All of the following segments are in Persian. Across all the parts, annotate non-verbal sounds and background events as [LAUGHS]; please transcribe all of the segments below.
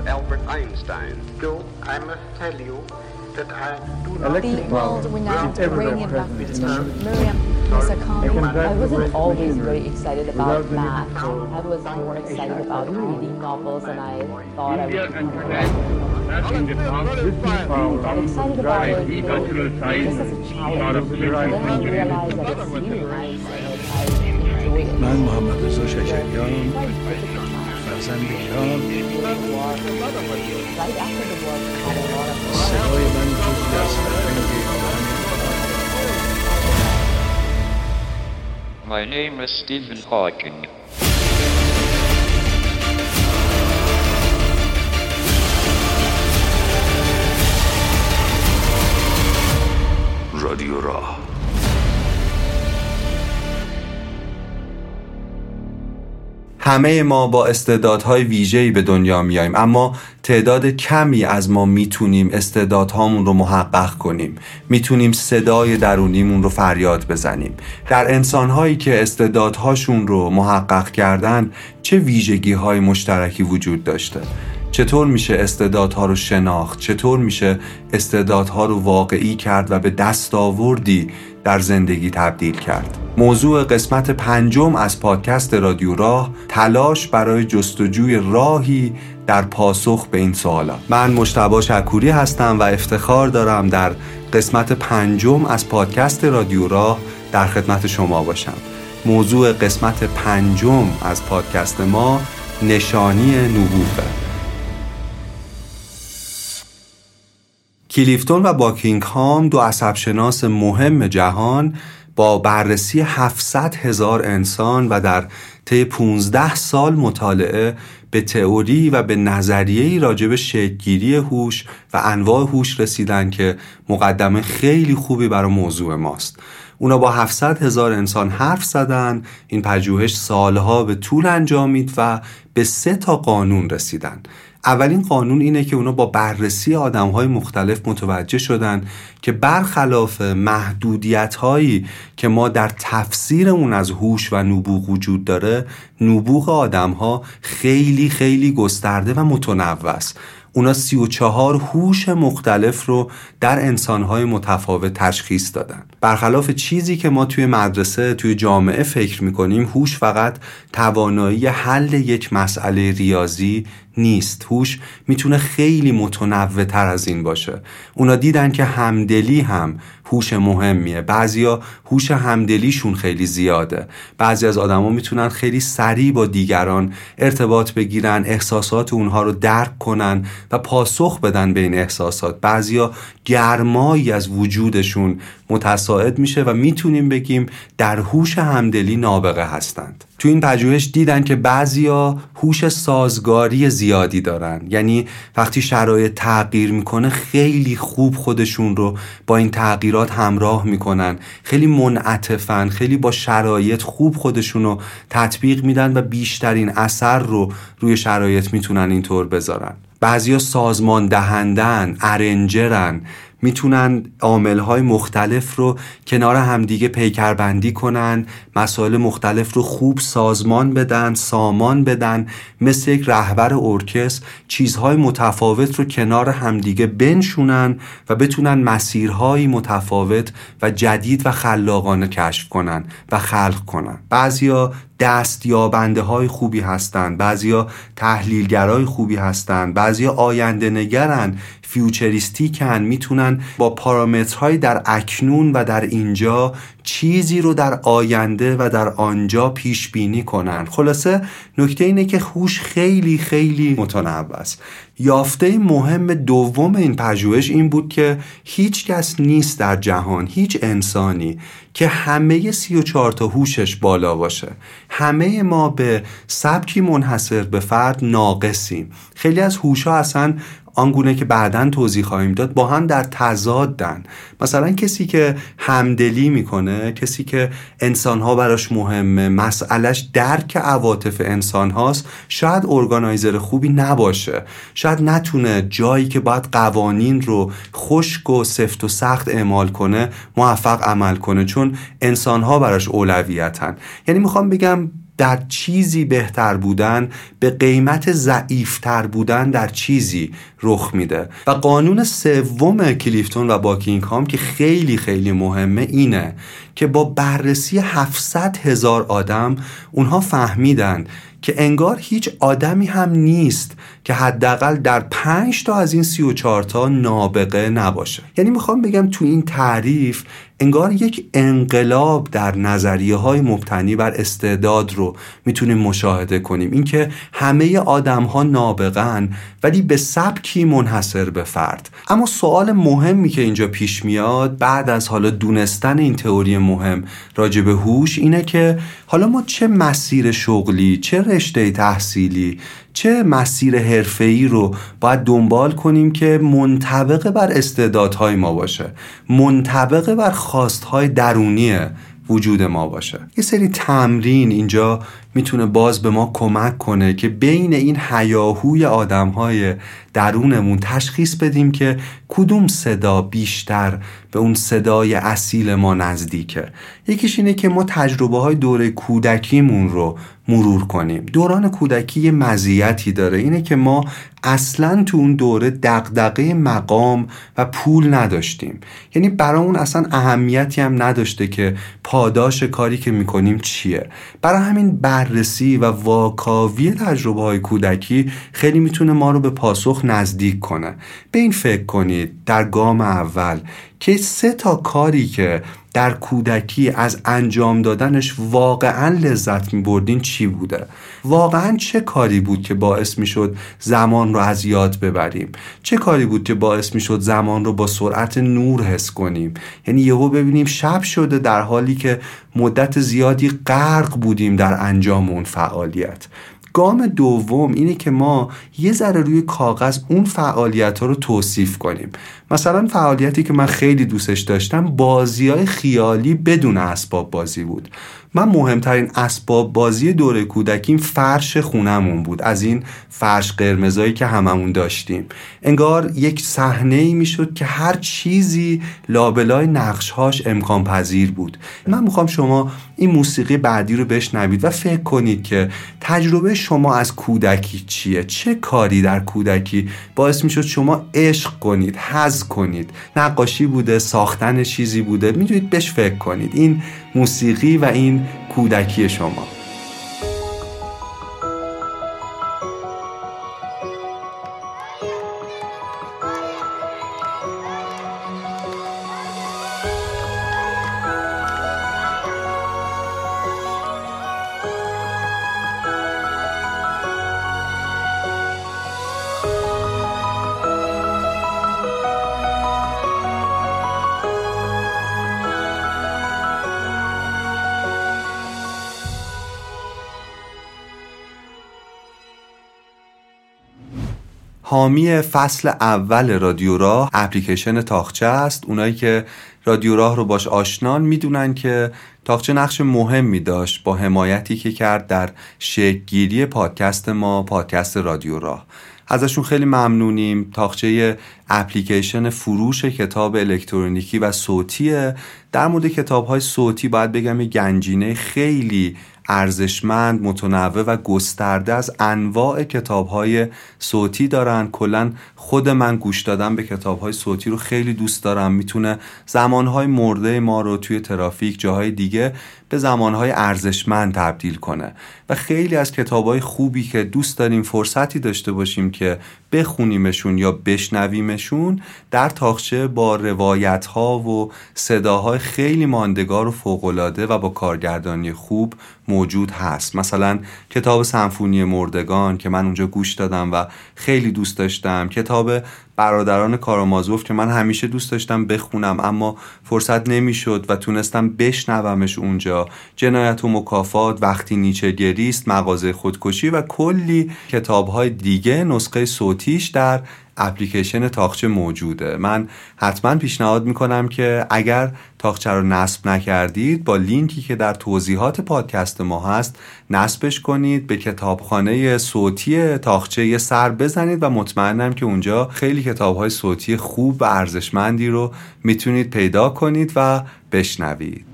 Dr. Albert Einstein. No, I must tell you that I do not Electric the world we Iranian uranium Miriam Masakami. I wasn't always very excited about math. I was more excited about reading novels and I thought I would be more I'm excited about it because as a child, then I realized that it's really nice and I enjoy it. Man Muhammad is a Shashayan. Of صدای من جزی از فرهنگ ایران My name is Stephen Hawking. رادیو راه همه ما با استعدادهای ویژه‌ای به دنیا میاییم. اما تعداد کمی از ما می‌تونیم استعدادهامون رو محقق کنیم. می‌تونیم صدای درونیمون رو فریاد بزنیم. در انسانهایی که استعدادهاشون رو محقق کردن چه ویژگی های مشترکی وجود داشته؟ چطور میشه استعدادها رو شناخت؟ چطور میشه استعدادها رو واقعی کرد و به دستاوردی در زندگی تبدیل کرد. موضوع قسمت پنجم از پادکست رادیو راه تلاش برای جستجوی راهی در پاسخ به این سوالا من مشتبا شکوری هستم و افتخار دارم در قسمت پنجم از پادکست رادیو راه در خدمت شما باشم. موضوع قسمت پنجم از پادکست ما نشانی نبوغه. کلیفتون و باکینگهام دو عصبشناس مهم جهان با بررسی 700 هزار انسان و در طی 15 سال مطالعه به تئوری و به نظریه‌ای راجع به شکل‌گیری هوش و انواع هوش رسیدن که مقدمه خیلی خوبی برای موضوع ماست. اونا با 700 هزار انسان حرف زدن این پژوهش سالها به طول انجامید و به سه تا قانون رسیدن. اولین قانون اینه که اونا با بررسی آدم های مختلف متوجه شدن که برخلاف محدودیت هایی که ما در تفسیرمون از هوش و نبوغ وجود داره نبوغ آدم ها خیلی خیلی گسترده و متنوع است. اونا سی و چهار هوش مختلف رو در انسانهای متفاوت تشخیص دادن. برخلاف چیزی که ما توی مدرسه توی جامعه فکر می‌کنیم هوش فقط توانایی حل یک مسئله ریاضی نیست. هوش می‌تونه خیلی متنوع تر از این باشه. اونا دیدن که همدلی هم هوش مهمیه. بعضیا هوش همدلیشون خیلی زیاده. بعضی از آدما می‌تونن خیلی سریع با دیگران ارتباط بگیرن احساسات اونها رو درک کنن و پاسخ بدن به این احساسات. بعضیا گرمایی از وجودشون متساعد میشه و می‌تونیم بگیم در هوش همدلی نابغه هستند. تو این پژوهش دیدن که بعضیا هوش سازگاری زیادی دارن. یعنی وقتی شرایط تغییر می‌کنه خیلی خوب خودشون رو با این تغییرات همراه می‌کنن. خیلی منعطفن خیلی با شرایط خوب خودشون رو تطبیق میدن و بیشترین اثر رو روی شرایط می‌تونن اینطور بذارن. بعضیا سازمان دهندن ارنجرن. می‌تونن عاملهای مختلف رو کنار همدیگه پیکربندی کنن مسائل مختلف رو خوب سازمان بدن سامان بدن مثل یک رهبر ارکست چیزهای متفاوت رو کنار همدیگه بنشونن و بتونن مسیرهایی متفاوت و جدید و خلاقانه کشف کنن و خلق کنن. بعضیا دست یابنده های خوبی هستند بعضیا تحلیلگرای خوبی هستند بعضیا آینده نگرن فیوچریستیکن می‌تونن با پارامترهای در اکنون و در اینجا چیزی رو در آینده و در آنجا پیش بینی کنن خلاصه نکته اینه که هوش خیلی خیلی متنوع است یافته مهم دوم این پژوهش این بود که هیچ کس نیست در جهان هیچ انسانی که همه سی و چهار تا هوشش بالا باشه همه ما به سبکی منحصر به فرد ناقصیم خیلی از هوشها اصلا آنگونه که بعدا توضیح خواهیم داد با هم در تضادن. مثلا کسی که همدلی می‌کنه کسی که انسانها براش مهمه مسئلش درک عواطف انسان هاست شاید ارگانایزر خوبی نباشه. شاید نتونه جایی که باید قوانین رو خشک و سفت و سخت اعمال کنه موفق عمل کنه چون انسانها براش اولویتن. یعنی می‌خوام بگم در چیزی بهتر بودن به قیمت ضعیفتر بودن در چیزی رخ میده. و قانون سوم کلیفتون و باکینگهام که خیلی خیلی مهمه اینه که با بررسی 700 هزار آدم اونها فهمیدن که انگار هیچ آدمی هم نیست که حداقل در پنج تا از این سی و چهار تا نابغه نباشه. یعنی می‌خوام بگم تو این تعریف انگار یک انقلاب در نظریه های مبتنی بر استعداد رو می‌تونیم مشاهده کنیم. اینکه همه آدم ها نابغن ولی به سبکی منحصر به فرد. اما سوال مهمی که اینجا پیش میاد بعد از حالا دونستن این تئوری مهم راجع به هوش اینه که حالا ما چه مسیر شغلی چه رشته تحصیلی چه مسیر حرفه‌ای رو باید دنبال کنیم که منطبق بر استعدادهای ما باشه منطبق بر خواستهای درونی وجود ما باشه. یه سری تمرین اینجا می‌تونه باز به ما کمک کنه که بین این حیاهوی آدمهای درونمون تشخیص بدیم که کدوم صدا بیشتر به اون صدای اصیل ما نزدیکه. یکیش اینه که ما تجربه های دوره کودکیمون رو مرور کنیم. دوران کودکی یه مزیتی داره اینه که ما اصلا تو اون دوره دقدقه مقام و پول نداشتیم. یعنی برامون اصلا اهمیتی هم نداشته که پاداش کاری که می‌کنیم چیه. برای همین بررسی و واکاوی تجربه های کودکی خیلی می‌تونه ما رو به پاسخ نزدیک کنه. به این فکر کنید در گام اول که سه تا کاری که در کودکی از انجام دادنش واقعا لذت می بردین چی بوده؟ واقعا چه کاری بود که باعث می شد زمان رو از یاد ببریم؟ چه کاری بود که باعث می شد زمان رو با سرعت نور حس کنیم؟ یعنی یهو ببینیم شب شده در حالی که مدت زیادی غرق بودیم در انجام اون فعالیت. گام دوم اینه که ما یه ذره روی کاغذ اون فعالیت ها رو توصیف کنیم. مثلا فعالیتی که من خیلی دوستش داشتم بازی های خیالی بدون اسباب بازی بود. من مهمترین اسباب بازی دوره کودکیم فرش خونمون بود از این فرش قرمزایی که هممون داشتیم. انگار یک صحنه ای می‌شد که هر چیزی لابلای نقشهاش امکان پذیر بود. من می‌خوام شما این موسیقی بعدی رو بشنوید و فکر کنید که تجربه شما از کودکی چیه؟ چه کاری در کودکی باعث می‌شد شما عشق کنید؟ کنید. نقاشی بوده ساختن چیزی بوده. می‌تونید بهش فکر کنید. این موسیقی و این کودکی شما. حامی فصل اول رادیو راه اپلیکیشن تاخچه است. اونایی که رادیو راه رو باش آشنان می‌دونن که تاخچه نقش مهمی داشت با حمایتی که کرد در شکلگیری پادکست ما پادکست رادیو راه. ازشون خیلی ممنونیم. تاخچه اپلیکیشن فروش کتاب الکترونیکی و صوتیه در مورد کتاب های صوتی باید بگم یه گنجینه خیلی ارزشمند متنوع و گسترده از انواع کتاب های صوتی دارن. کلا خود من گوش دادن به کتاب های صوتی رو خیلی دوست دارم. می‌تونه زمانهای مرده ما رو توی ترافیک جاهای دیگه به زمانهای ارزشمند تبدیل کنه. و خیلی از کتاب های خوبی که دوست داریم فرصتی داشته باشیم که بخونیمشون یا بشنویمشون در تاخچه با روایت ها و صداهای خیلی ماندگار و فوقالعاده و با کارگردانی خوب موجود هست. مثلا کتاب سمفونی مردگان که من اونجا گوش دادم و خیلی دوست داشتم کتاب برادران کارامازوف که من همیشه دوست داشتم بخونم اما فرصت نمی‌شد و تونستم بشنومش اونجا. جنایت و مکافات وقتی نیچه گریست مغازه خودکشی و کلی کتاب های دیگه نسخه صوتیش در اپلیکیشن تاخچه موجوده. من حتما پیشنهاد می‌کنم که اگر تاخچه رو نصب نکردید با لینکی که در توضیحات پادکست ما هست نصبش کنید به کتابخانه صوتی تاخچه یه سر بزنید و مطمئنم که اونجا خیلی کتاب های صوتی خوب و ارزشمندی رو می‌تونید پیدا کنید و بشنوید.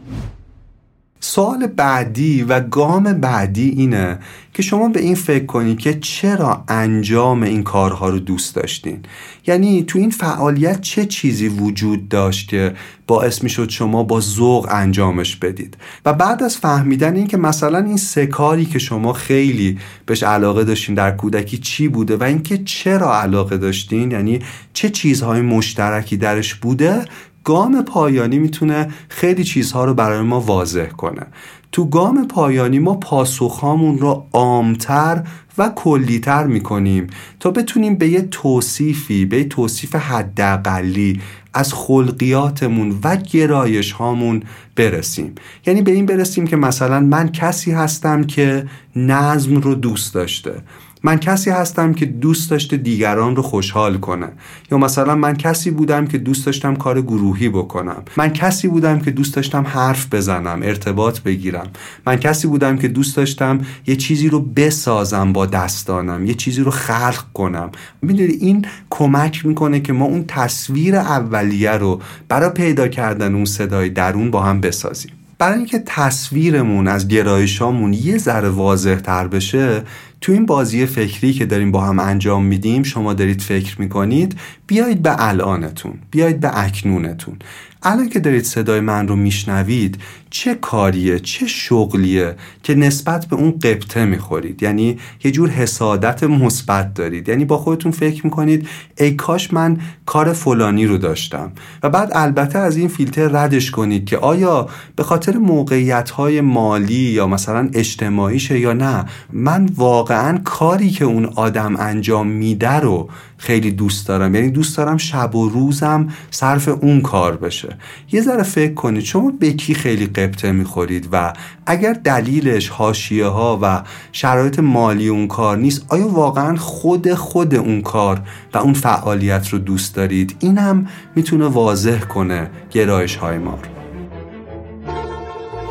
سوال بعدی و گام بعدی اینه که شما به این فکر کنید که چرا انجام این کارها رو دوست داشتین. یعنی تو این فعالیت چه چیزی وجود داشت که باعث می شد شما با ذوق انجامش بدید؟ و بعد از فهمیدن این که مثلا این سه کاری که شما خیلی بهش علاقه داشتین در کودکی چی بوده و اینکه چرا علاقه داشتین یعنی چه چیزهای مشترکی درش بوده گام پایانی می‌تونه خیلی چیزها رو برای ما واضح کنه. تو گام پایانی ما پاسخهامون رو عامتر و کلیتر می‌کنیم تا بتونیم به یه توصیفی به یه توصیف حداقلی از خلقیاتمون و گرایش هامون برسیم. یعنی به این برسیم که مثلا من کسی هستم که نظم رو دوست داشته. من کسی هستم که دوست داشته دیگران رو خوشحال کنه. یا مثلا من کسی بودم که دوست داشتم کار گروهی بکنم. من کسی بودم که دوست داشتم حرف بزنم ارتباط بگیرم. من کسی بودم که دوست داشتم یه چیزی رو بسازم با دستانم یه چیزی رو خلق کنم. می‌دونی این کمک می‌کنه که ما اون تصویر اولیه رو برای پیدا کردن اون صدای درون با هم بسازیم. برای اینکه تصویرمون از گرایشامون یه ذره واضح تر بشه تو این بازی فکری که داریم با هم انجام میدیم شما دارید فکر می‌کنید بیایید به الانتون بیایید به اکنونتون. الان که دارید صدای من رو میشنوید چه کاریه چه شغلیه که نسبت به اون قبطه می‌خورید؟ یعنی یه جور حسادت مثبت دارید. یعنی با خودتون فکر می‌کنید ای کاش من کار فلانی رو داشتم. و بعد البته از این فیلتر ردش کنید که آیا به خاطر موقعیت های مالی یا مثلا اجتماعیشه یا نه من واقعا کاری که اون آدم انجام میده رو خیلی دوست دارم. یعنی دوست دارم شب و روزم صرف اون کار بشه. یه ذره فکر کنید شما به کی خیلی می‌خورید و اگر دلیلش حاشیه ها و شرایط مالی اون کار نیست آیا واقعا خود خود اون کار و اون فعالیت رو دوست دارید؟ این هم می‌تونه واضح کنه گرایش های ما رو.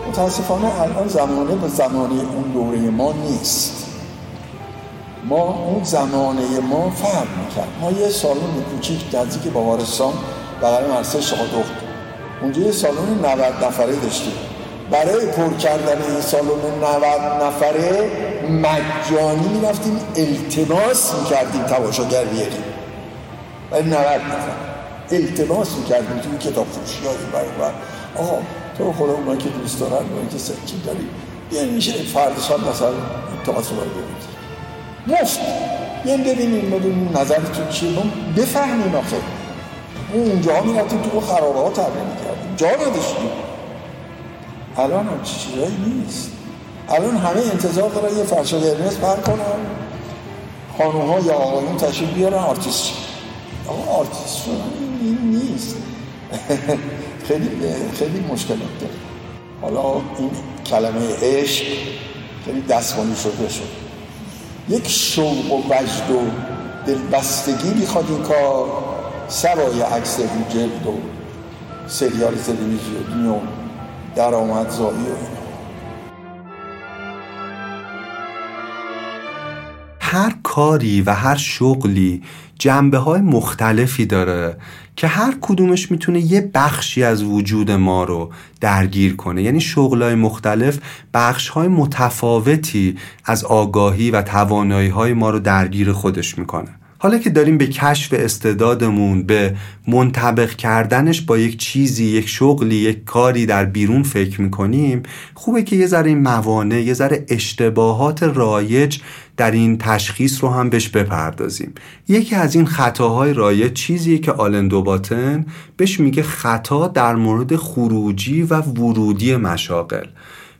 متاسفانه الان زمانه به زمانه اون دوره ما نیست. ما اون زمانه ما فرق می‌کرد. ما یه سالن کوچیک نزدیک بوارستان بغل مرسه شادخت اونجا یه سالن 90 نفره داشتیم. برای پر کردن این سالن 90 نفره مجانی می‌رفتیم التماس می‌کردیم تماشاگر بیاریم. برای 90 نفر. التماس می‌کردیم توی کتاب فروشی هایی برای آقا تو خدا اونایی که دوست دارن اونایی که سرچین داریم؟ بیاین میشه فرد شب مثلا تئاتر رو ببینید مفت. بیاین ببینیم ببینیم نظرتون چیه. بفهمیم آخه. اونجا می رفتیم تو خرابه ها می‌کردیم جا نداشتیم. الان هم چیزایی نیست. الان همه انتظار دارن یه فرشاد قرمز پر کنن. خانوم ها یا آقایون تشریف بیارن آرتیست آقا آرتیست شدن این نیست. [LAUGHS] خیلی خیلی مشکلات داره. حالا این کلمه عشق خیلی دستمانی شده شد. یک شوق و وجد و دلبستگی می‌خواد این کار. سوای عکس رو جلد و سریال تلویزیونی و درآمدزایی و هر کاری و هر شغلی جنبه های مختلفی داره که هر کدومش می‌تونه یه بخشی از وجود ما رو درگیر کنه. یعنی شغلای مختلف بخش های متفاوتی از آگاهی و توانایی های ما رو درگیر خودش می‌کنه. حالا که داریم به کشف استعدادمون به منطبق کردنش با یک چیزی یک شغلی یک کاری در بیرون فکر می‌کنیم خوبه که یه ذره این موانع یه ذره اشتباهات رایج در این تشخیص رو هم بهش بپردازیم. یکی از این خطاهای رایج چیزیه که آلن دوباتن بهش میگه خطا در مورد خروجی و ورودی مشاغل.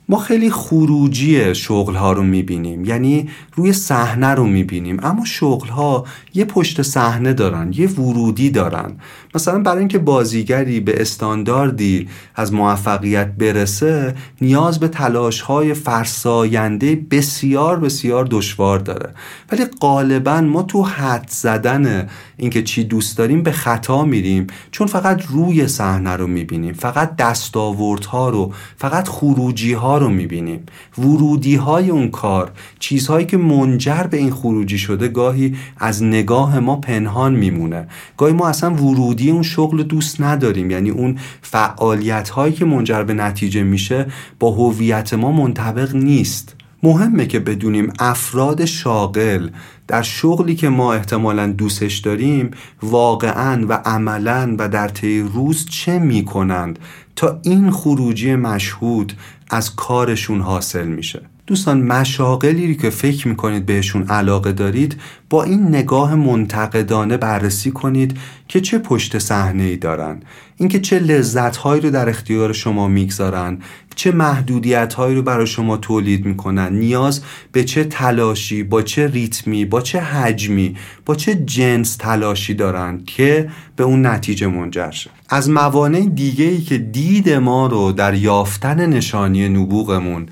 ما خیلی خروجی شغل ها رو می‌بینیم یعنی روی صحنه رو می‌بینیم اما شغل ها یه پشت صحنه دارن یه ورودی دارن. مثلا برای اینکه بازیگری به استانداردی از موفقیت برسه نیاز به تلاش های فرساینده بسیار بسیار دشوار داره. ولی غالبا ما تو حد زدن اینکه چی دوست داریم به خطا میریم. چون فقط روی صحنه رو می‌بینیم فقط دستاوردها رو فقط خروجی ها رو می‌بینیم. ورودی های اون کار چیزهایی که منجر به این خروجی شده گاهی از نگاه ما پنهان میمونه. گاهی ما اصلا ورودی ورودی اون شغل دوست نداریم. یعنی اون فعالیت هایی که منجر به نتیجه میشه با هویت ما منطبق نیست. مهمه که بدونیم افراد شاغل در شغلی که ما احتمالا دوستش داریم واقعا و عملا و در طی روز چه می‌کنند تا این خروجی مشهود از کارشون حاصل میشه. دوستان مشاغلی که فکر می‌کنید بهشون علاقه دارید با این نگاه منتقدانه بررسی کنید که چه پشت صحنه ای دارن. اینکه چه لذت هایی رو در اختیار شما می‌گذارن چه محدودیت هایی رو برای شما تولید می‌کنن نیاز به چه تلاشی با چه ریتمی با چه حجمی با چه جنس تلاشی دارن که به اون نتیجه منجر شه. از موانع دیگه ای که دید ما رو در یافتن نشانی نبوغمون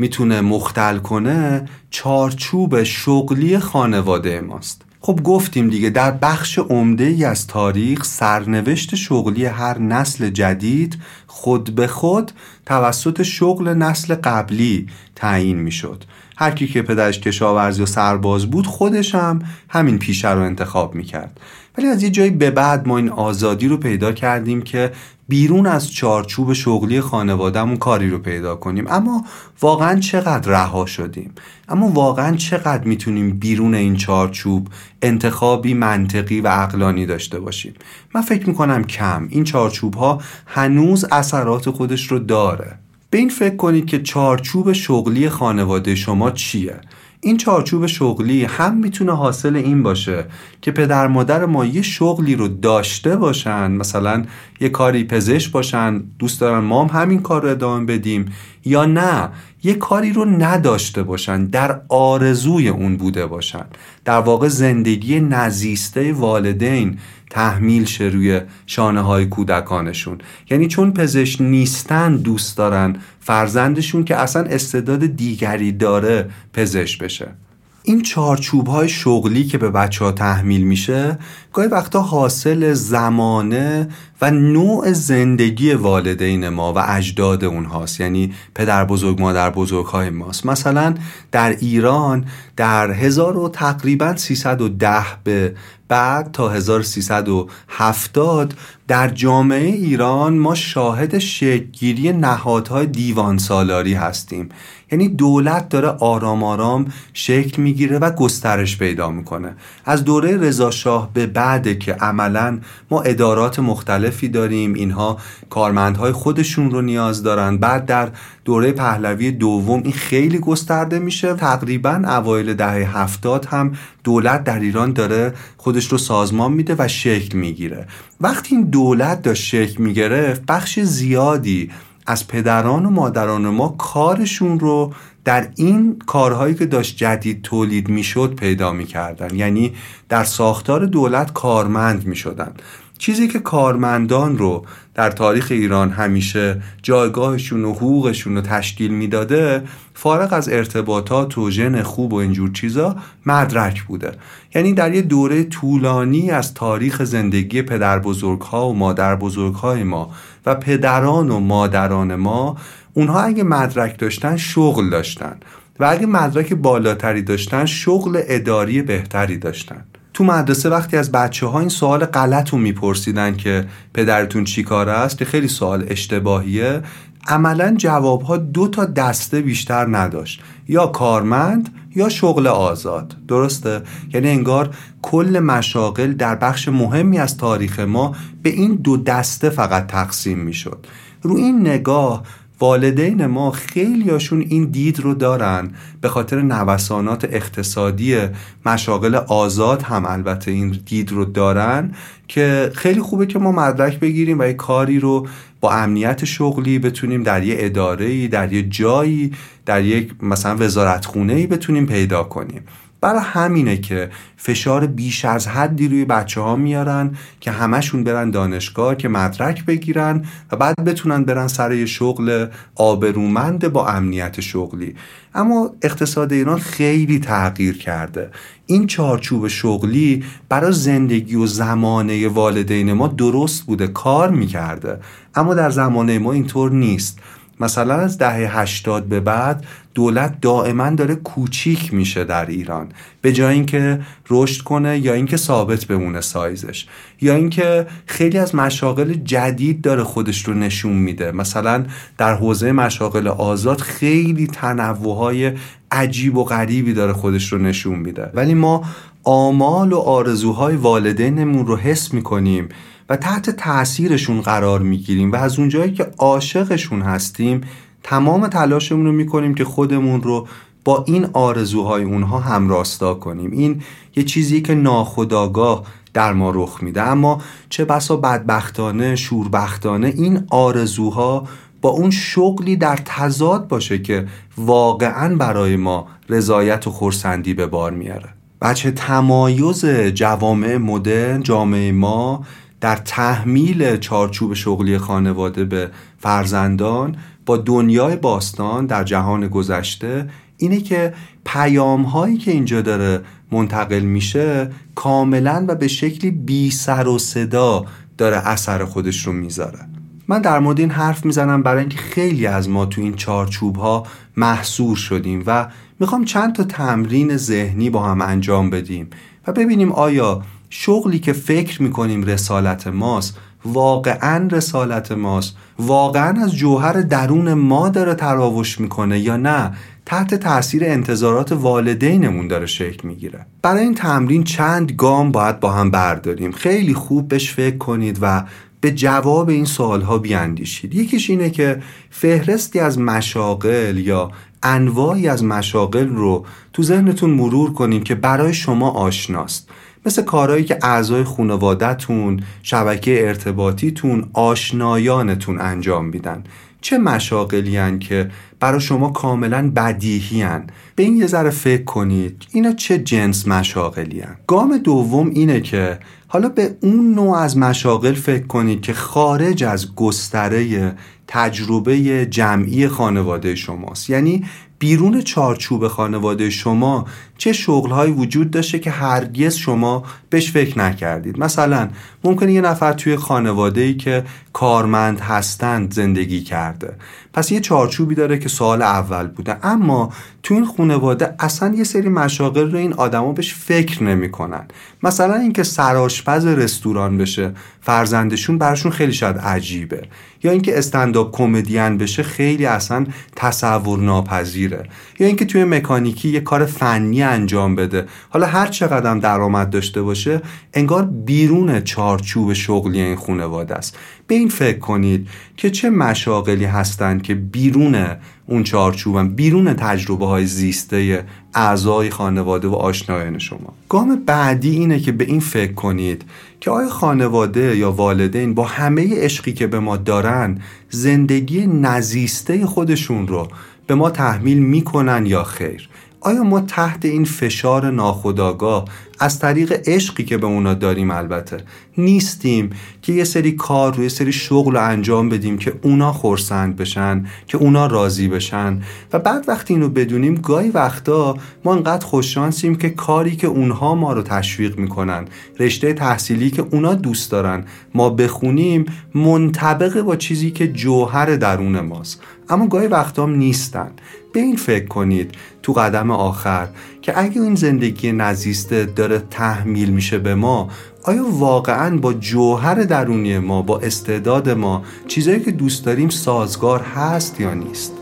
می‌تونه مختل کنه چارچوب شغلی خانواده ماست. خب گفتیم دیگه در بخش عمده ای از تاریخ سرنوشت شغلی هر نسل جدید خود به خود توسط شغل نسل قبلی تعیین می‌شد. هر کی که پدرش کشاورزی و سرباز بود خودش هم همین پیشه رو انتخاب می‌کرد. ولی از یه جایی به بعد ما این آزادی رو پیدا کردیم که بیرون از چارچوب شغلی خانوادهمون کاری رو پیدا کنیم. اما واقعا چقدر رها شدیم؟ اما واقعا چقدر می‌تونیم بیرون این چارچوب انتخابی منطقی و عقلانی داشته باشیم؟ من فکر می‌کنم کم. این چارچوب ها هنوز اثرات خودش رو داره. به این فکر کنید که چارچوب شغلی خانواده شما چیه؟ این چارچوب شغلی هم می‌تونه حاصل این باشه که پدر مادر ما یه شغلی رو داشته باشن. مثلا یه کاری پزشک باشن دوست دارن ما هم همین کار رو ادامه بدیم یا نه یه کاری رو نداشته باشن در آرزوی اون بوده باشن. در واقع زندگی نزیسته والدین تحمیل شه روی شانه های کودکانشون. یعنی چون پزشک نیستن دوست دارن فرزندشون که اصلا استعداد دیگری داره پزشک بشه. این چارچوب های شغلی که به بچه ها تحمیل میشه گاهی وقتا حاصل زمانه و نوع زندگی والدین ما و اجداد اونهاست. یعنی پدر بزرگ مادر بزرگ های ماست. مثلا در ایران در هزار و تقریبا 310 به بعد تا 1370 در جامعه ایران ما شاهد شکلگیری نهادهای دیوان سالاری هستیم. یعنی دولت داره آرام آرام شکل می‌گیره و گسترش پیدا می‌کنه. از دوره رضا شاه به بعد که عملا ما ادارات مختلفی داریم. اینها کارمندهای خودشون رو نیاز دارن. بعد در دوره پهلوی دوم این خیلی گسترده میشه. تقریبا اوایل دهه هفتاد هم دولت در ایران داره خودش رو سازمان میده و شکل می‌گیره. وقتی این دولت داشت شکل می‌گرفت بخش زیادی از پدران و مادران ما کارشون رو در این کارهایی که داشت جدید تولید می‌شد پیدا می‌کردن. یعنی در ساختار دولت کارمند می‌شدن. چیزی که کارمندان رو در تاریخ ایران همیشه جایگاهشون و حقوقشون رو تشکیل می‌داده فارغ از ارتباطات و ژن خوب و اینجور چیزا مدرک بوده. یعنی در یه دوره طولانی از تاریخ زندگی پدر بزرگ و مادر بزرگ ما و پدران و مادران ما اونها اگه مدرک داشتن شغل داشتن. و اگه مدرک بالاتری داشتن شغل اداری بهتری داشتن. تو مدرسه وقتی از بچه ها این سوال غلط رو میپرسیدن که پدرتون چی کار است که خیلی سوال اشتباهیه عملا جواب ها دو تا دسته بیشتر نداشت. یا کارمند یا شغل آزاد. درسته؟ یعنی انگار کل مشاغل در بخش مهمی از تاریخ ما به این دو دسته فقط تقسیم می‌شد. رو این نگاه والدین ما خیلیاشون این دید رو دارن. به خاطر نوسانات اقتصادی مشاغل آزاد هم البته این دید رو دارن که خیلی خوبه که ما مدرک بگیریم و یه کاری رو با امنیت شغلی بتونیم در یه اداره در یه جایی در یک مثلا وزارتخونه ای بتونیم پیدا کنیم. برای همینه که فشار بیش از حدی روی بچه ها میارن که همشون برن دانشگاه که مدرک بگیرن و بعد بتونن برن سر شغل آبرومند با امنیت شغلی. اما اقتصاد ایران خیلی تغییر کرده. این چارچوب شغلی برای زندگی و زمانه والدین ما درست بوده کار می‌کرده. اما در زمانه ما اینطور نیست. مثلا از دهه 80 به بعد دولت دائما داره کوچیک میشه در ایران. به جای اینکه رشد کنه یا اینکه ثابت بمونه سایزش. یا اینکه خیلی از مشاغل جدید داره خودش رو نشون میده. مثلا در حوزه مشاغل آزاد خیلی تنوعهای عجیب و غریبی داره خودش رو نشون میده. ولی ما آمال و آرزوهای والدینمون رو حس می‌کنیم و تحت تاثیرشون قرار می‌گیریم و از اونجایی که عاشقشون هستیم تمام تلاشمون رو می‌کنیم که خودمون رو با این آرزوهای اونها همراستا کنیم. این یه چیزی که ناخداگاه در ما رخ میده. اما چه بسا بدبختانه شوربختانه این آرزوها با اون شغلی در تضاد باشه که واقعا برای ما رضایت و خورسندی به بار میاره بچه تمایز جوامع مدرن جامعه ما در تحمیل چارچوب شغلی خانواده به فرزندان با دنیای باستان در جهان گذشته اینه که پیام هایی که اینجا داره منتقل میشه کاملا و به شکلی بی سر و صدا داره اثر خودش رو می‌ذاره. من در مورد این حرف می‌زنم برای اینکه خیلی از ما تو این چارچوب ها محصور شدیم و می‌خوام چند تا تمرین ذهنی با هم انجام بدیم و ببینیم آیا شغلی که فکر می‌کنیم رسالت ماست واقعا رسالت ماست. واقعا از جوهر درون ما داره تراوش می‌کنه یا نه؟ تحت تاثیر انتظارات والدینمون داره شکل می‌گیره. برای این تمرین چند گام باید با هم برداریم. خیلی خوب بهش فکر کنید و به جواب این سوالها بیاندیشید. یکیش اینه که فهرستی از مشاغل یا انواعی از مشاغل رو تو ذهنتون مرور کنید که برای شما آشناست. مثل کارهایی که اعضای خانوادهتون شبکه ارتباطیتون آشنایانتون انجام میدن چه مشاقلی که برای شما کاملا بدیهی هن. به این یه ذره فکر کنید اینا چه جنس مشاقلی هن. گام دوم اینه که حالا به اون نوع از مشاغل فکر کنید که خارج از گستره تجربه جمعی خانواده شماست. یعنی بیرون چارچوب خانواده شما چه شغلهایی وجود داشته که هرگز شما بهش فکر نکردید. مثلا ممکنه یه نفر توی خانواده ای که کارمند هستند زندگی کرده. پس یه چارچوبی داره که سال اول بوده. اما تو این خانواده اصلا یه سری مشاغل رو این آدما بهش فکر نمی‌کنن. مثلا اینکه سرآشپز رستوران بشه فرزندشون براشون خیلی شاید عجیبه. یا اینکه استنداپ کمدین بشه خیلی اصلا تصور ناپذیره یا اینکه توی مکانیکی یه کار فنی انجام بده. حالا هر چقدر درآمد داشته باشه انگار بیرون چارچوب شغلی این خانواده است. به این فکر کنید که چه مشاغلی هستند که بیرون اون چارچوبن بیرون تجربه های زیسته اعضای خانواده و آشنایان شما. گام بعدی اینه که به این فکر کنید که آیا خانواده یا والدین با همه عشقی که به ما دارن زندگی نزیسته خودشون رو به ما تحمیل می‌کنن یا خیر؟ آیا ما تحت این فشار ناخودآگاه از طریق عشقی که به اونا داریم البته. نیستیم که یه سری کار روی سری شغل رو انجام بدیم که اونا خورسند بشن که اونا راضی بشن. و بعد وقتی اینو بدونیم گاهی وقتا ما انقدر خوششانسیم که کاری که اونها ما رو تشویق می‌کنن رشته تحصیلی که اونا دوست دارن ما بخونیم منطبق با چیزی که جوهر درون ماست. اما گاهی وقتا هم نیستن. به این فکر کنید. تو قدم آخر که اگه این زندگی نزیسته داره تحمیل میشه به ما آیا واقعا با جوهر درونی ما با استعداد ما چیزایی که دوست داریم سازگار هست یا نیست؟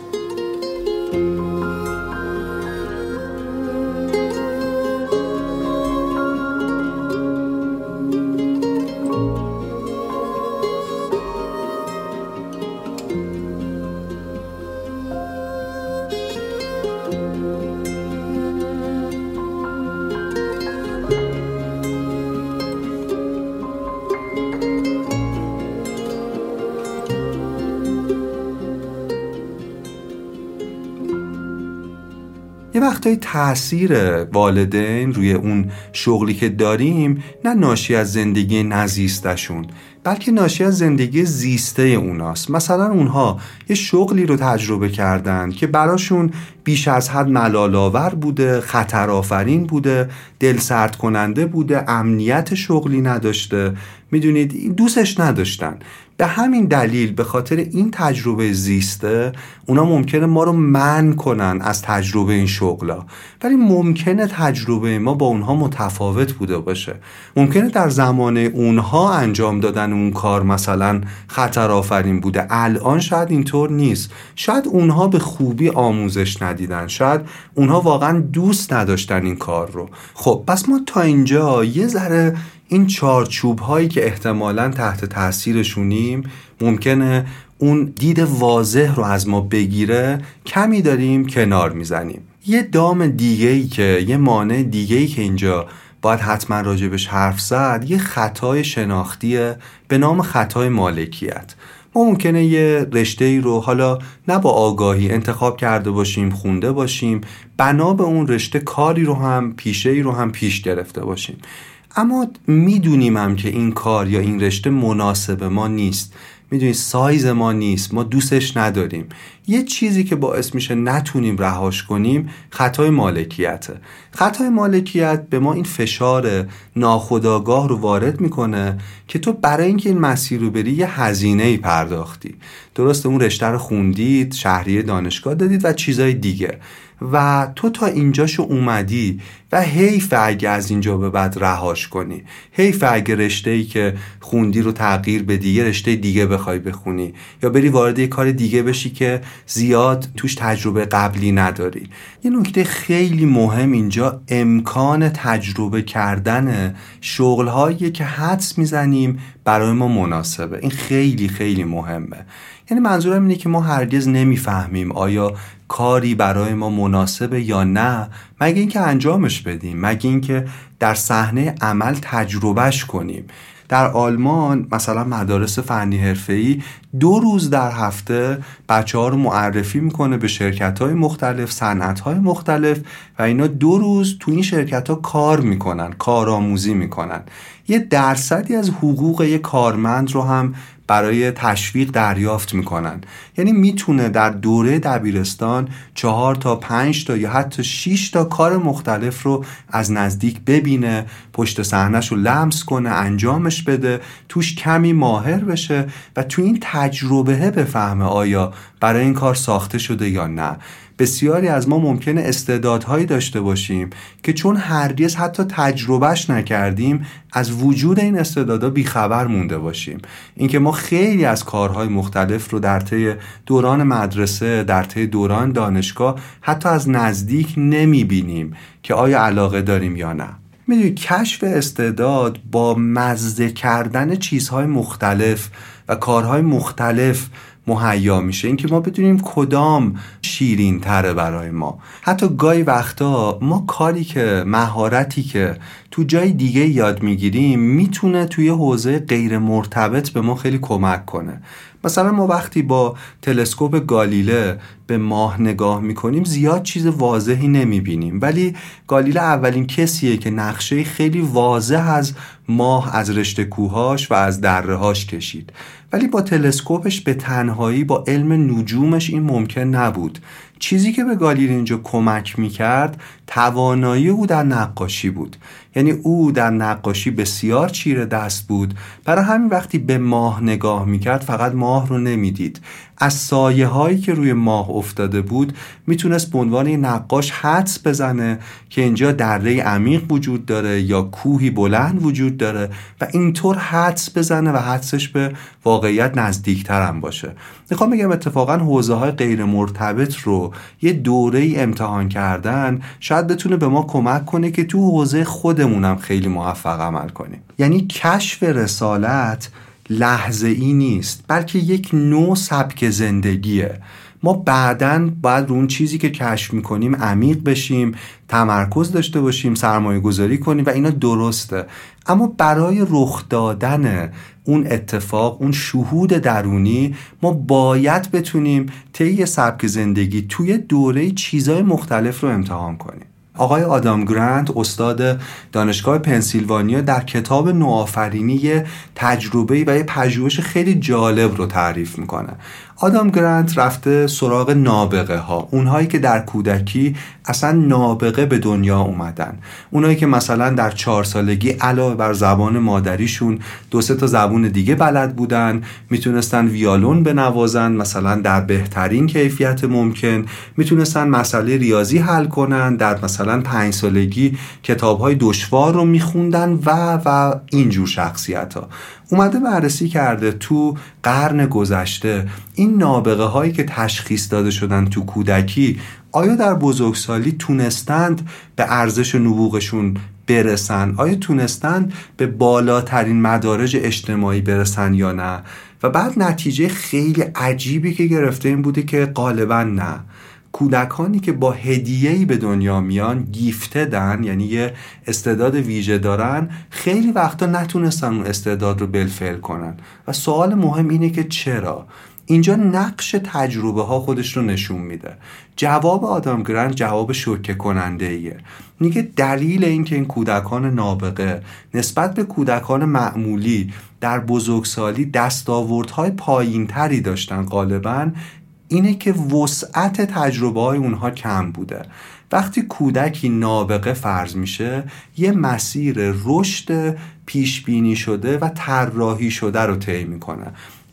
وقتایی تاثیر والدین روی اون شغلی که داریم نه ناشی از زندگی نزیستشون بلکه ناشی از زندگی زیسته اوناست. مثلا اونها یه شغلی رو تجربه کردن که براشون بیش از حد ملالآور بوده خطرآفرین بوده دل سرد کننده بوده امنیت شغلی نداشته. می‌دونید دوستش نداشتن. به همین دلیل به خاطر این تجربه زیسته اونا ممکنه ما رو من کنن از تجربه این شغلا. ولی ممکنه تجربه ما با اونها متفاوت بوده باشه. ممکنه در زمان اونها انجام دادن اون کار مثلا خطر آفرین بوده. الان شاید اینطور نیست. شاید اونها به خوبی آموزش ندیدن. شاید اونها واقعا دوست نداشتن این کار رو. خب پس ما تا اینجا یه ذره این چارچوب هایی که احتمالا تحت تاثیرشونیم ممکنه اون دید واضح رو از ما بگیره کمی داریم کنار می‌زنیم. یه دام دیگه ای که یه مانع دیگه ای که اینجا باید حتما راجبش حرف زد یه خطای شناختیه به نام خطای مالکیت. ما ممکنه یه رشته ای رو حالا نه با آگاهی انتخاب کرده باشیم خونده باشیم بنا به اون رشته کاری رو هم پیشه ای رو هم پیش گرفته باشیم. اما می‌دونیم هم که این کار یا این رشته مناسب ما نیست. می‌دونید سایز ما نیست. ما دوستش نداریم. یه چیزی که باعث میشه نتونیم رهاش کنیم خطای مالکیته. خطای مالکیت به ما این فشار ناخودآگاه رو وارد می‌کنه که تو برای اینکه این مسیر رو بری یه هزینه ای پرداختی. درست اون رشته رو خوندید شهریه دانشگاه دادید و چیزای دیگه. و تو تا اینجاشو اومدی و حیف اگه از اینجا به بعد رهاش کنی. حیف اگه رشته ای که خوندی رو تغییر بدی یه رشته دیگه بخوای بخونی. یا بری وارد یه کار دیگه بشی که زیاد توش تجربه قبلی نداری. یه نکته خیلی مهم اینجا امکان تجربه کردن شغلهایی که حدس می‌زنیم برای ما مناسبه. این خیلی خیلی مهمه. یعنی منظورم اینه که ما هرگز نمی‌فهمیم آیا کاری برای ما مناسبه یا نه مگه اینکه انجامش بدیم مگه اینکه در صحنه عمل تجربهش کنیم. در آلمان مثلا مدارس فنی حرفه‌ای دو روز در هفته بچه ها رو معرفی می‌کنه به شرکت های مختلف صنعت های مختلف و اینا دو روز تو این شرکت ها کار می‌کنن کارآموزی می‌کنن. یه درصدی از حقوق یه کارمند رو هم برای تشویق دریافت می‌کنن یعنی می‌تونه در دوره دبیرستان چهار تا پنج تا یا حتی شیش تا کار مختلف رو از نزدیک ببینه پشت صحنهش رو لمس کنه انجامش بده توش کمی ماهر بشه و تو این تجربه بفهمه آیا برای این کار ساخته شده یا نه. بسیاری از ما ممکنه استعدادهایی داشته باشیم که چون هرگز حتی تجربهش نکردیم از وجود این استعدادها بیخبر مونده باشیم. اینکه ما خیلی از کارهای مختلف رو در طی دوران مدرسه در طی دوران دانشگاه حتی از نزدیک نمی‌بینیم که آیا علاقه داریم یا نه. می‌دونی کشف استعداد با مزه کردن چیزهای مختلف و کارهای مختلف مهیا میشه. اینکه ما بدونیم کدام شیرین تره برای ما. حتی گاهی وقتا ما کاری که مهارتی که تو جای دیگه یاد می‌گیریم می‌تونه توی حوزه غیر مرتبط به ما خیلی کمک کنه. مثلا ما وقتی با تلسکوپ گالیله به ماه نگاه می‌کنیم زیاد چیز واضحی نمی‌بینیم. ولی گالیله اولین کسیه که نقشه خیلی واضح از ماه از رشته کوهاش و از درهاش کشید. ولی با تلسکوپش به تنهایی با علم نجومش این ممکن نبود. چیزی که به گالیله اینجا کمک می‌کرد توانایی او در نقاشی بود. یعنی او در نقاشی بسیار چیره دست بود. برای همین وقتی به ماه نگاه می‌کرد فقط ماه رو نمی‌دید. از سایه هایی که روی ماه افتاده بود می‌تونست به عنوان نقاش حدس بزنه که اینجا دره عمیق وجود داره یا کوهی بلند وجود داره و اینطور حدس بزنه و حدسش به واقعیت نزدیکتر هم باشه. می‌خوام بگم اتفاقا حوزه های غیر مرتبط رو یه دوره ای امتحان کردن شاید بتونه به ما کمک کنه که تو حوزه خودمونم خیلی موفق عمل کنیم. یعنی کشف رسالت لحظه ای نیست بلکه یک نوع سبک زندگیه. ما بعدا باید رو اون چیزی که کشف می‌کنیم عمیق بشیم تمرکز داشته باشیم سرمایه گذاری کنیم و اینا درسته. اما برای رخ دادن اون اتفاق اون شهود درونی ما باید بتونیم طی سبک زندگی توی دوره چیزهای مختلف رو امتحان کنیم. آقای آدام گرانت استاد دانشگاه پنسیلوانیا در کتاب نوآفرینی تجربه و یه پژوهش خیلی جالب رو تعریف می‌کنه. آدام گرانت رفته سراغ نابغه ها اونهایی که در کودکی اصلا نابغه به دنیا اومدن. اونهایی که مثلا در چهار سالگی علاوه بر زبان مادریشون دو سه تا زبون دیگه بلد بودن می‌تونستن ویالون بنوازن مثلا در بهترین کیفیت ممکن. می‌تونستن مسئله ریاضی حل کنن در مثلا پنج سالگی کتاب های دشوار رو میخوندن و و اینجور شخصیت ها اومده بررسی کرده تو قرن گذشته. این نابغه هایی که تشخیص داده شدن تو کودکی آیا در بزرگسالی تونستند به ارزش نبوغشون برسن؟ آیا تونستند به بالاترین مدارج اجتماعی برسن یا نه؟ و بعد نتیجه خیلی عجیبی که گرفته این بوده که غالبا نه. کودکانی که با هدیه‌ای به دنیا میان گیفتدن یعنی یه استعداد ویژه دارن خیلی وقتا نتونستن اون استعداد رو بلفل کنن. و سوال مهم اینه که چرا؟ اینجا نقش تجربه ها خودش رو نشون میده. جواب آدم گرند جواب شوکه کننده ایه میگه دلیل اینکه این کودکان نابغه نسبت به کودکان معمولی در بزرگسالی دستاوردهای پایین تری داشتن غالبا اینه که وسعت تجربه های اونها کم بوده. وقتی کودکی نابغه فرض میشه یه مسیر رشد پیش بینی شده و طراحی شده رو طی می‌کنه.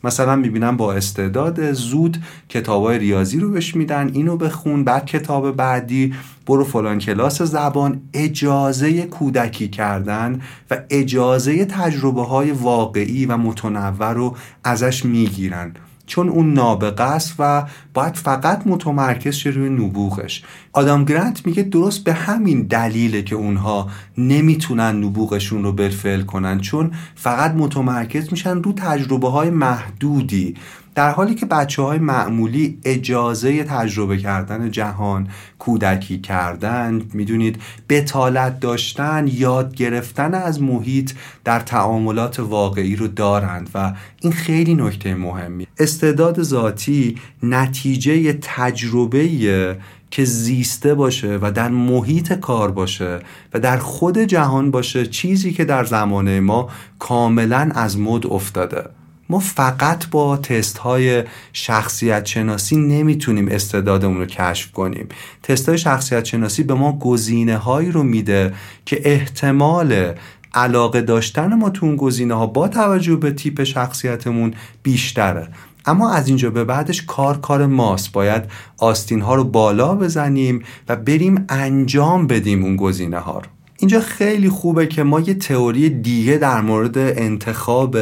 مثلا می‌بینم با استعداد زود کتابای ریاضی رو بهش میدن اینو بخون بعد کتاب بعدی برو فلان کلاس زبان. اجازه کودکی کردن و اجازه تجربه های واقعی و متنوع رو ازش می‌گیرن. چون اون نابغه است و باید فقط متمرکز شه روی نبوغش. آدام گرانت میگه درست به همین دلیله که اونها نمی‌تونن نبوغشون رو بالفعل کنن چون فقط متمرکز میشن رو تجربه های محدودی. در حالی که بچه های معمولی اجازه تجربه کردن جهان کودکی کردن می‌دونید بتالت داشتن یاد گرفتن از محیط در تعاملات واقعی رو دارند و این خیلی نکته مهمی. استعداد ذاتی نتیجه تجربه که زیسته باشه و در محیط کار باشه و در خود جهان باشه چیزی که در زمانه ما کاملا از مد افتاده. ما فقط با تست های شخصیت شناسی نمی‌تونیم استعدادمون رو کشف کنیم. تست های شخصیت شناسی به ما گزینه هایی رو میده که احتمال علاقه داشتن ما تو اون گزینه ها با توجه به تیپ شخصیتمون بیشتره. اما از اینجا به بعدش کار کار ماست. باید آستین ها رو بالا بزنیم و بریم انجام بدیم اون گزینه ها رو. اینجا خیلی خوبه که ما یه تئوری دیگه در مورد انتخاب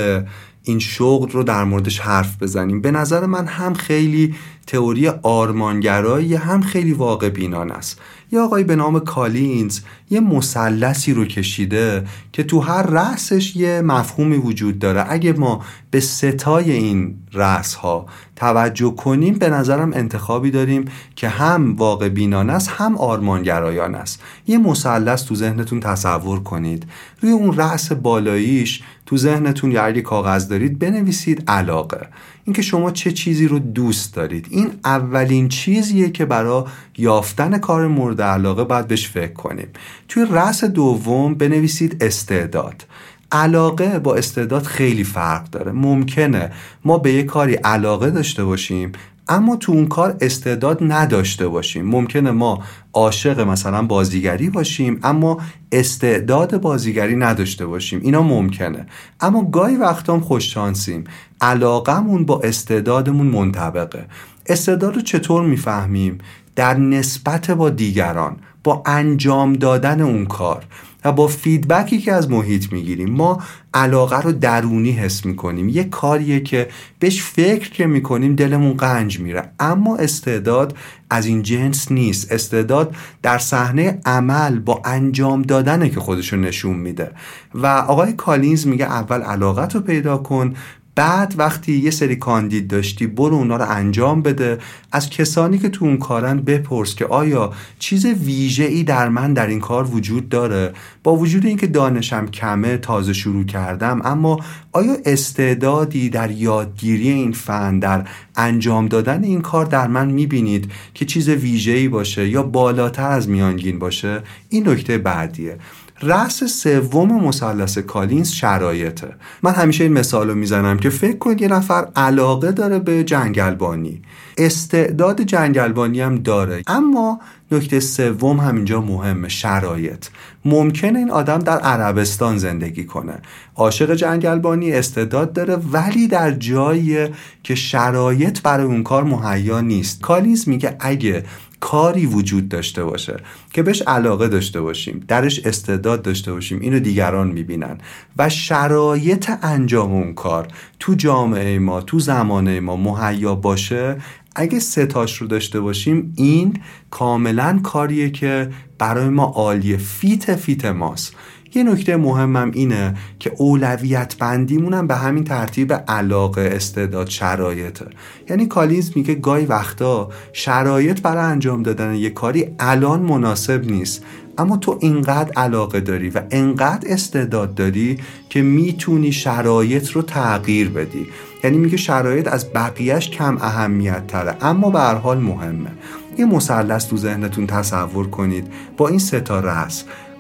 این شغل رو در موردش حرف بزنیم. به نظر من هم خیلی تئوری آرمانگرایی هم خیلی واقع بینان است. یه آقای به نام کالینز یه مثلثی رو کشیده که تو هر رأسش یه مفهومی وجود داره. اگه ما به ستای این رأس ها توجه کنیم به نظرم انتخابی داریم که هم واقع بینان است هم آرمانگرایان است. یه مثلث تو ذهنتون تصور کنید. روی اون رأس بالاییش تو ذهنتون یا اگه کاغذ دارید بنویسید علاقه. اینکه شما چه چیزی رو دوست دارید. این اولین چیزیه که برای یافتن کار مورد علاقه باید بهش فکر کنیم. توی رأس دوم بنویسید استعداد. علاقه با استعداد خیلی فرق داره. ممکنه ما به یه کاری علاقه داشته باشیم اما تو اون کار استعداد نداشته باشیم. ممکنه ما عاشق مثلا بازیگری باشیم اما استعداد بازیگری نداشته باشیم. اینا ممکنه. اما گاهی وقتا هم خوششانسیم علاقمون با استعدادمون منطبقه. استعداد رو چطور می‌فهمیم؟ در نسبت با دیگران با انجام دادن اون کار. و با فیدبکی که از محیط می‌گیریم ما علاقه رو درونی حس می‌کنیم. یه کاریه که بهش فکر که می‌کنیم دلمون قنج میره. اما استعداد از این جنس نیست. استعداد در صحنه عمل با انجام دادنه که خودشو نشون میده. و آقای کالینز میگه اول علاقت رو پیدا کن بعد وقتی یه سری کاندید داشتی برو اونا رو انجام بده. از کسانی که تو اون کارن بپرس که آیا چیز ویژه ای در من در این کار وجود داره؟ با وجود اینکه دانشم کمه تازه شروع کردم اما آیا استعدادی در یادگیری این فن در انجام دادن این کار در من می‌بینید که چیز ویژه ای باشه یا بالاتر از میانگین باشه؟ این نکته بعدیه. رأس سوم مثلث کالینز شرایطه. من همیشه این مثال رو می‌زنم که فکر کنید یه نفر علاقه داره به جنگلبانی. استعداد جنگلبانی هم داره. اما نکته سوم همینجا مهمه شرایط. ممکنه این آدم در عربستان زندگی کنه. عاشق جنگلبانی استعداد داره ولی در جایی که شرایط برای اون کار مهیا نیست. کالیز میگه اگه کاری وجود داشته باشه که بهش علاقه داشته باشیم درش استعداد داشته باشیم اینو دیگران می‌بینن. و شرایط انجام اون کار تو جامعه ما تو زمانه ما مهیا باشه اگه ستاش رو داشته باشیم این کاملا کاریه که برای ما عالیه. fit fit ماست. یه نکته مهمم اینه که اولویت بندیمونم به همین ترتیب علاقه استعداد شرایطه یعنی کالینز میگه گاهی وقتا شرایط برای انجام دادن یه کاری الان مناسب نیست اما تو اینقدر علاقه داری و اینقدر استعداد داری که می‌تونی شرایط رو تغییر بدی. یعنی میگه شرایط از بقیهش کم اهمیت تره اما به هر حال مهمه. یه مثلث تو ذهنتون تصور کنید. با این ستاره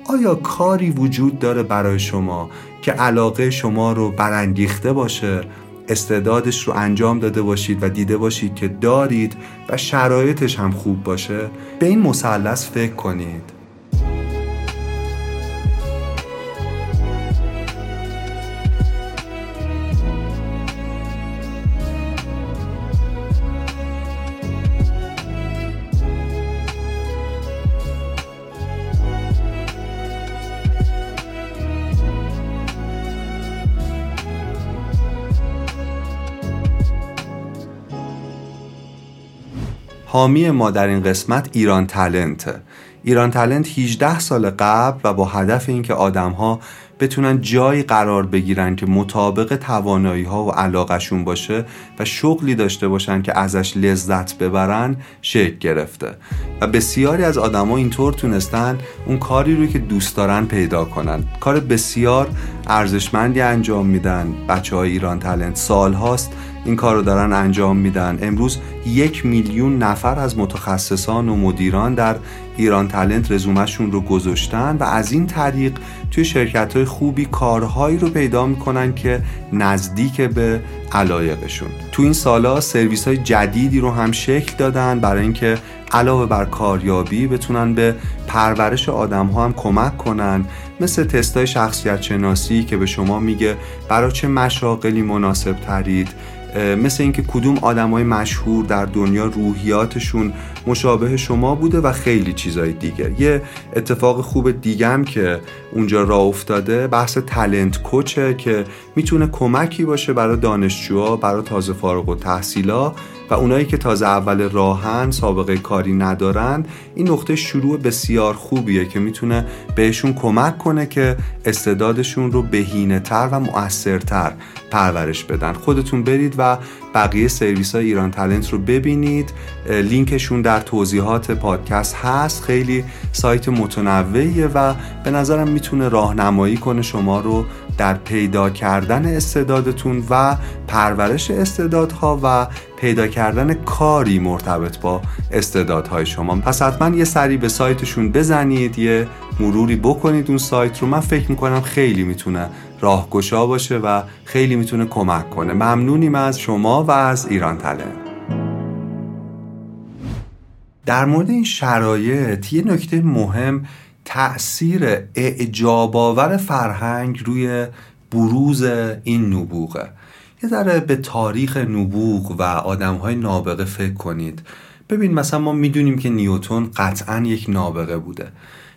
آیا کاری وجود داره برای شما که علاقه شما رو برانگیخته باشه استعدادش رو انجام داده باشید و دیده باشید که دارید و شرایطش هم خوب باشه؟ به این مثلث فکر کنید. حامی ما در این قسمت ایران تلنته ایران تلنت 18 سال قبل و با هدف اینکه آدمها بتونن جایی قرار بگیرن که مطابق توانایی ها و علاقشون باشه و شغلی داشته باشن که ازش لذت ببرن شکل گرفته. و بسیاری از آدما اینطور تونستن اون کاری رو که دوست دارن پیدا کنن. کار بسیار ارزشمندی انجام میدن. بچه های ایران تلنت سال هاست این کار رو دارن انجام میدن. امروز یک میلیون نفر از متخصصان و مدیران در ایران تلنت رزومشون رو گذاشتن و از این طریق توی شرکت های خوبی کارهایی رو پیدا می‌کنن که نزدیک به علایقشون. تو این سالا سرویس های جدیدی رو هم شکل دادن برای اینکه علاوه بر کاریابی بتونن به پرورش آدم ها هم کمک کنن. مثل تستای شخصیت شناسی که به شما میگه برای چه مشاقلی مناسب ترید مثل اینکه کدوم آدمای مشهور در دنیا روحیاتشون مشابه شما بوده و خیلی چیزای دیگه. یه اتفاق خوب دیگم که اونجا راه افتاده بحث تلنت کوچه که می‌تونه کمکی باشه برای دانشجوها برای تازه فارغ و تحصیلا و اونایی که تازه اول راهن سابقه کاری ندارن. این نقطه شروع بسیار خوبیه که می‌تونه بهشون کمک کنه که استعدادشون رو بهینه تر و مؤثرتر پرورش بدن. خودتون برید و بقیه سرویس های ایران تلنت رو ببینید. لینکشون در توضیحات پادکست هست. خیلی سایت متنوعیه و به نظرم می‌تونه راهنمایی کنه شما رو در پیدا کردن استعدادتون و پرورش استعدادها و پیدا کردن کاری مرتبط با استعدادهای شما. پس حتما یه سری به سایتشون بزنید یه مروری بکنید اون سایت رو. من فکر می‌کنم خیلی می‌تونه راهگشا باشه و خیلی می‌تونه کمک کنه. ممنونیم از شما و از ایران تله در مورد این شرایط یه نکته مهم تأثیر اعجاباور فرهنگ روی بروز این نبوغه. یه ذره به تاریخ نبوغ و آدم های نابغه فکر کنید. ببین مثلا ما می‌دونیم که نیوتون قطعا یک نابغه بوده.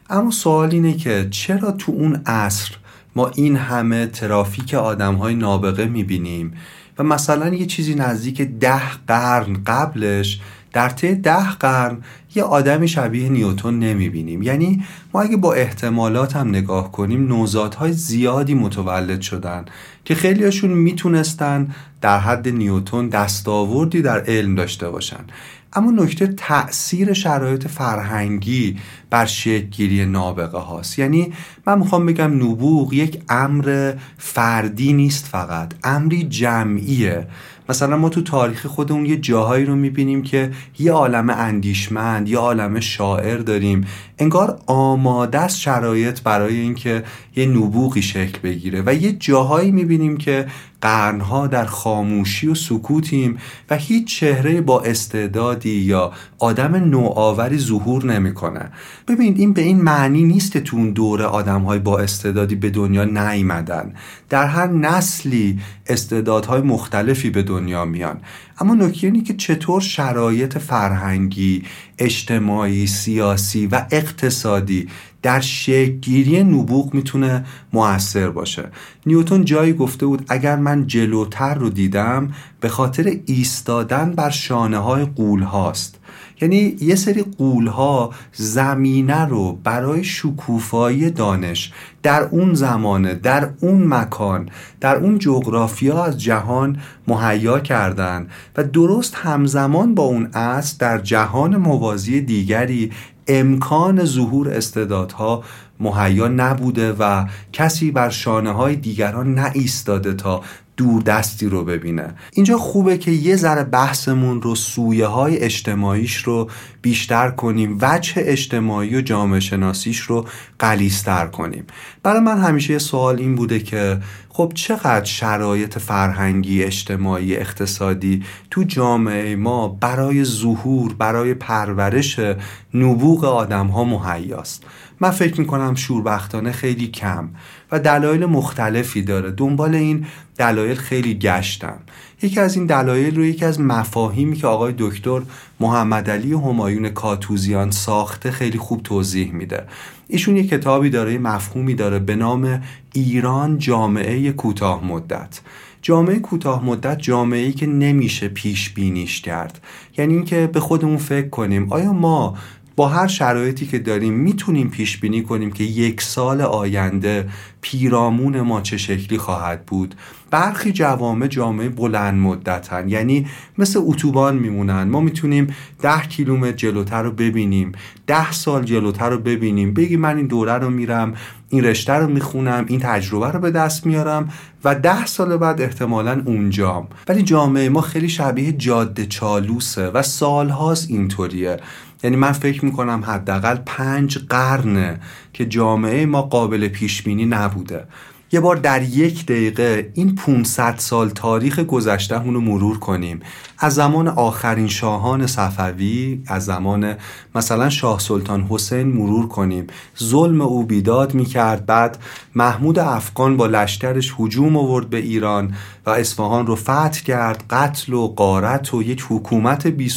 اما سوال اینه که چرا تو اون عصر ما این همه ترافیک آدم های نابغه می‌بینیم؟ و مثلا یه چیزی نزدیک ده قرن قبلش در طی ده قرن یه آدمی شبیه نیوتون نمی‌بینیم. یعنی ما اگه با احتمالات هم نگاه کنیم نوزادهای زیادی متولد شدن که خیلیاشون می‌تونستن در حد نیوتون دستاوردی در علم داشته باشن. اما نکته تاثیر شرایط فرهنگی بر شکلگیری نابغه هاست. یعنی من می‌خوام بگم نبوغ یک امر فردی نیست فقط امری جمعیه. مثلا ما تو تاریخ خودمون یه جاهایی رو می‌بینیم که یه عالم اندیشمند یه عالم شاعر داریم. انگار آماده است شرایط برای اینکه یه نبوغی شکل بگیره و یه جاهایی می‌بینیم که قرنها در خاموشی و سکوتیم و هیچ چهره با استعدادی یا آدم نوآوری ظهور نمی‌کنه. ببینید این به این معنی نیست که تو اون دوره آدم های با استعدادی به دنیا نیامدن در هر نسلی استعدادهای مختلفی به دنیا میان. اما نکته اینه که چطور شرایط فرهنگی اجتماعی سیاسی و اقتصادی در شکلگیری نبوغ می‌تونه موثر باشه. نیوتون جایی گفته بود اگر من جلوتر رو دیدم به خاطر ایستادن بر شانه های قول هاست یعنی یه سری قولها زمینه رو برای شکوفایی دانش در اون زمانه در اون مکان در اون جغرافیا از جهان مهیا کردن و درست همزمان با اون اصل در جهان موازی دیگری امکان ظهور استعدادها مهیا نبوده و کسی بر شانه های دیگران نایستاده تا دور دستی رو ببینه. اینجا خوبه که یه ذره بحثمون رو سویه های اجتماعیش رو بیشتر کنیم وجه اجتماعی و جامعه شناسیش رو قلیستر کنیم. برای من همیشه یه سوال این بوده که خب چقدر شرایط فرهنگی اجتماعی اقتصادی تو جامعه ما برای ظهور برای پرورش نبوغ آدم ها مهیاست؟ من فکر می‌کنم شوربختانه خیلی کم و دلایل مختلفی داره. دنبال این دلایل خیلی گشتم. یکی از این دلایل رو یکی از مفاهیمی که آقای دکتر محمد علی همایون کاتوزیان ساخته خیلی خوب توضیح میده. ایشون یه کتابی داره یه مفهومی داره به نام ایران جامعه کوتاه مدت. جامعه کوتاه مدت جامعه ای که نمیشه پیش بینیش کرد. یعنی اینکه به خودمون فکر کنیم آیا ما با هر شرایطی که داریم می‌تونیم پیش بینی کنیم که یک سال آینده پیرامون ما چه شکلی خواهد بود. برخی جوامع جامعه بلند مدتن یعنی مثل اتوبان میمونن. ما می‌تونیم ده کیلومتر جلوتر رو ببینیم ده سال جلوتر رو ببینیم. بگی من این دوره رو میرم این رشته رو می‌خونم این تجربه رو به دست میارم و ده سال بعد احتمالا اونجام. ولی جامعه ما خیلی شبیه جاده چالوسه و سالهاست اینطوریه. یعنی من فکر می‌کنم حداقل پنج قرنه که جامعه ما قابل پیش بینی نبوده. یه بار در یک دقیقه این 500 سال تاریخ گذشته رو مرور کنیم. از زمان آخرین شاهان صفوی از زمان مثلا شاه سلطان حسین مرور کنیم. ظلم او بیداد می‌کرد بعد محمود افغان با لشکرش هجوم آورد به ایران و اصفهان رو فتح کرد. قتل و قارت و یک حکومت بی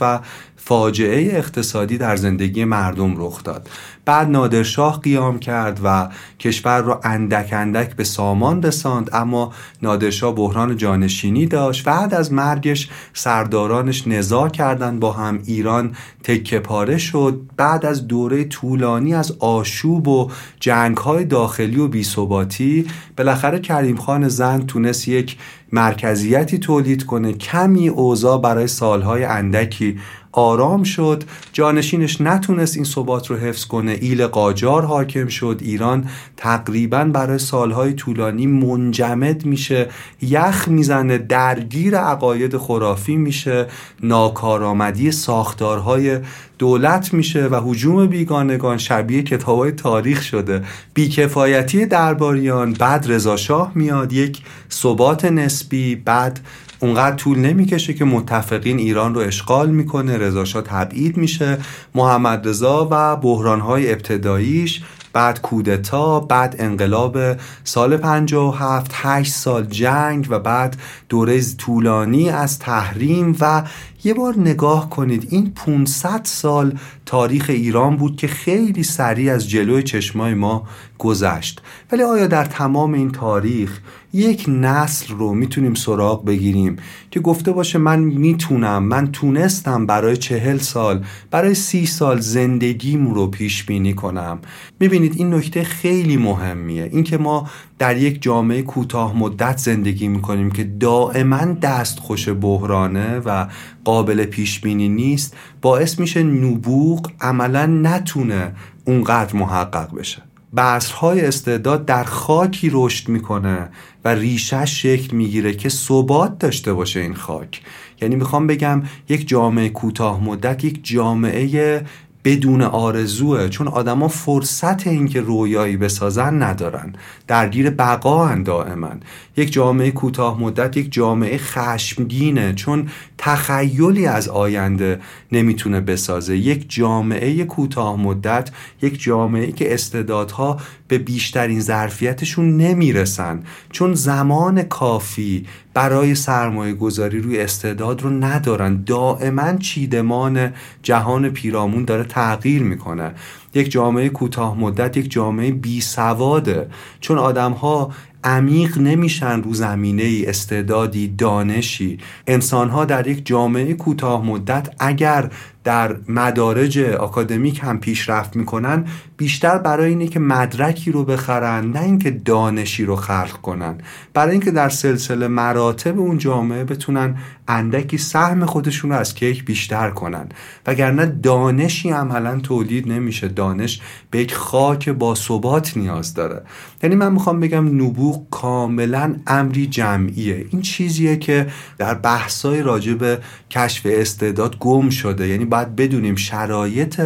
و فاجعه اقتصادی در زندگی مردم رخ داد. بعد نادرشاه قیام کرد و کشور را اندک اندک به سامان رساند. اما نادرشاه بحران جانشینی داشت. بعد از مرگش سردارانش نزاع کردند. با هم ایران تکه پاره شد. بعد از دوره طولانی از آشوب و جنگ های داخلی و بیثباتی بالاخره کریم خان زن تونست یک مرکزیتی تولید کنه. کمی اوضاع برای سالهای اندکی آرام شد. جانشینش نتونست این ثبات رو حفظ کنه. ایل قاجار حاکم شد. ایران تقریبا برای سالهای طولانی منجمد میشه. یخ می‌زنه. درگیر عقاید خرافی میشه. ناکارآمدی ساختارهای دولت میشه و حجوم بیگانگان شبیه کتابای تاریخ شده. بیکفایتی درباریان بعد رضا میاد یک ثبات نسبی بعد اونقدر طول نمی‌کشه که متفقین ایران رو اشغال می‌کنه. رضاشاه تبعید میشه. محمد رضا و بحرانهای ابتداییش بعد کودتا بعد انقلاب سال 57 8 سال جنگ و بعد دوره طولانی از تحریم و یه بار نگاه کنید این 500 سال تاریخ ایران بود که خیلی سریع از جلوی چشمای ما گذشت. ولی آیا در تمام این تاریخ یک نسل رو می‌تونیم سراغ بگیریم که گفته باشه من می‌تونم من تونستم برای چهل سال برای سی سال زندگیم رو پیش بینی کنم. می‌بینید این نکته خیلی مهمیه. اینکه ما در یک جامعه کوتاه مدت زندگی می‌کنیم که دائما دستخوش بحرانه و قابل پیش بینی نیست باعث میشه نبوغ عملا نتونه اونقدر محقق بشه. بذرهای استعداد در خاکی رشد می‌کنه. و ریشش شکل می‌گیره که ثبات داشته باشه این خاک. یعنی می‌خوام بگم یک جامعه کوتاه مدت یک جامعه بدون آرزوه چون آدما فرصت اینکه رویایی بسازن ندارن. درگیر بقا دائما. یک جامعه کوتاه مدت یک جامعه خشمگینه چون تخیلی از آینده نمی‌تونه بسازه. یک جامعه کوتاه مدت یک جامعه که استعدادها به بیشترین ظرفیتشون نمی‌رسن. چون زمان کافی برای سرمایه گذاری روی استعداد رو ندارن. دائما چیدمان جهان پیرامون داره تغییر می‌کنه. یک جامعه کوتاه مدت یک جامعه بی سواده چون آدم ها عمیق نمیشن رو زمینه ای استعدادی دانشی. انسان ها در یک جامعه کوتاه مدت اگر در مدارج آکادمیک هم پیشرفت می‌کنن بیشتر برای اینه که مدرکی رو بخرن نه اینکه دانشی رو خلق کنن. برای اینکه در سلسله مراتب اون جامعه بتونن اندکی سهم خودشون رو از کیک بیشتر کنن. وگرنه دانشی عملا تولید نمیشه. دانش به یک خاک با ثبات نیاز داره. یعنی من می‌خوام بگم نبوغ کاملا امری جمعیه. این چیزیه که در بحثای راجع به کشف استعداد گم شده. یعنی باید بدونیم شرایط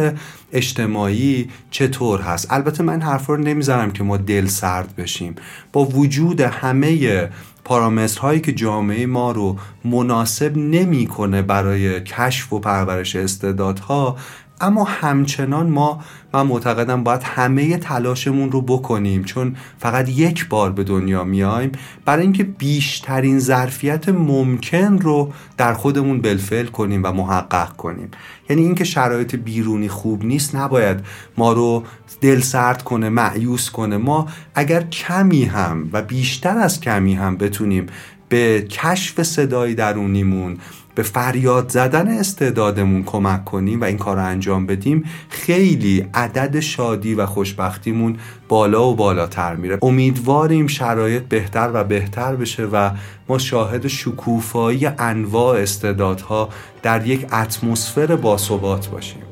اجتماعی چطور هست. البته من حرف رو نمی‌زنم که ما دل سرد بشیم. با وجود همه پارامترهایی که جامعه ما رو مناسب نمی‌کنه برای کشف و پرورش استعدادها اما همچنان ما من معتقدم باید همه تلاشمون رو بکنیم چون فقط یک بار به دنیا میایم. برای اینکه بیشترین ظرفیت ممکن رو در خودمون بلفل کنیم و محقق کنیم. یعنی اینکه شرایط بیرونی خوب نیست نباید ما رو دل سرد کنه معیوس کنه. ما اگر کمی هم و بیشتر از کمی هم بتونیم به کشف صدای درونیمون به فریاد زدن استعدادمون کمک کنیم و این کار رو انجام بدیم خیلی عدد شادی و خوشبختیمون بالا و بالاتر میره. امیدواریم شرایط بهتر و بهتر بشه و ما شاهد شکوفایی انواع استعدادها در یک اتمسفر باثبات باشیم.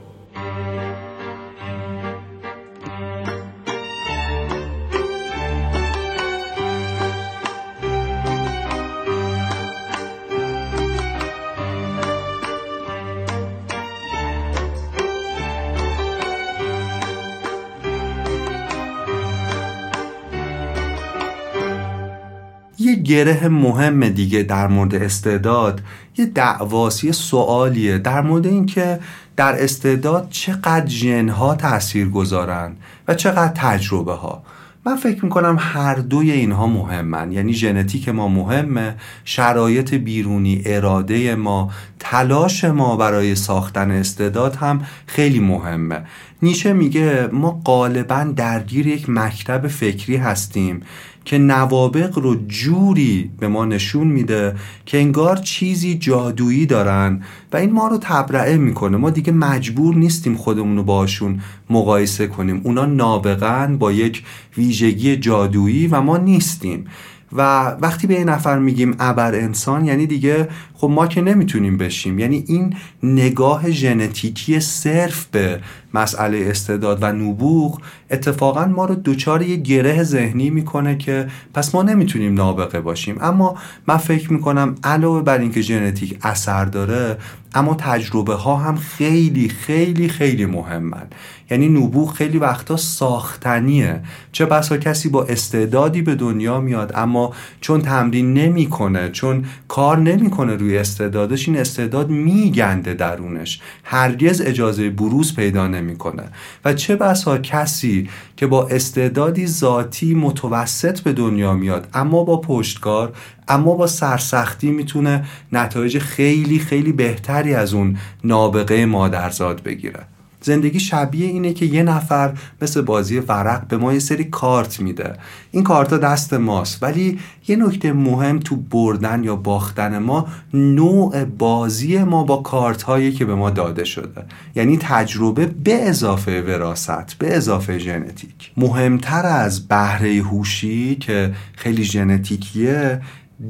گره مهم دیگه در مورد استعداد. یه دعواسی یه سوالیه در مورد اینکه در استعداد چقدر ژنها تاثیر گذارن و چقدر تجربه ها من فکر می‌کنم هر دوی اینها مهمن. یعنی ژنتیک ما مهمه شرایط بیرونی اراده ما تلاش ما برای ساختن استعداد هم خیلی مهمه. نیشه میگه ما غالبا درگیر یک مکتب فکری هستیم. که نوابق رو جوری به ما نشون میده که انگار چیزی جادویی دارن و این ما رو تبرعه می‌کنه. ما دیگه مجبور نیستیم خودمون رو باشون مقایسه کنیم. اونا نابغن با یک ویژگی جادویی و ما نیستیم. و وقتی به یه نفر میگیم ابر انسان یعنی دیگه خب ما که نمی‌تونیم بشیم. یعنی این نگاه ژنتیکی صرف به مسئله استعداد و نبوغ اتفاقا ما رو دوچار یه گره ذهنی می‌کنه که پس ما نمی‌تونیم نابغه باشیم. اما من فکر می‌کنم علاوه بر اینکه ژنتیک اثر داره اما تجربه ها هم خیلی خیلی خیلی مهمن. یعنی نبوغ خیلی وقتا ساختنیه. چه بسا کسی با استعدادی به دنیا میاد اما چون تمرین نمی‌کنه چون کار نمی‌کنه روی استعدادش این استعداد میگنده درونش. هرگز اجازه بروز پیدا نمی‌کنه. و چه بسا کسی که با استعدادی ذاتی متوسط به دنیا میاد اما با پشتکار اما با سرسختی می‌تونه نتایج خیلی خیلی بهتری از اون نابغه مادرزاد بگیره. زندگی شبیه اینه که یه نفر مثل بازی ورق به ما یه سری کارت میده. این کارت دست ماست ولی یه نکته مهم تو بردن یا باختن ما نوع بازی ما با کارت هایی که به ما داده شده. یعنی تجربه به اضافه وراست به اضافه ژنتیک. مهمتر از بهره هوشی که خیلی ژنتیکیه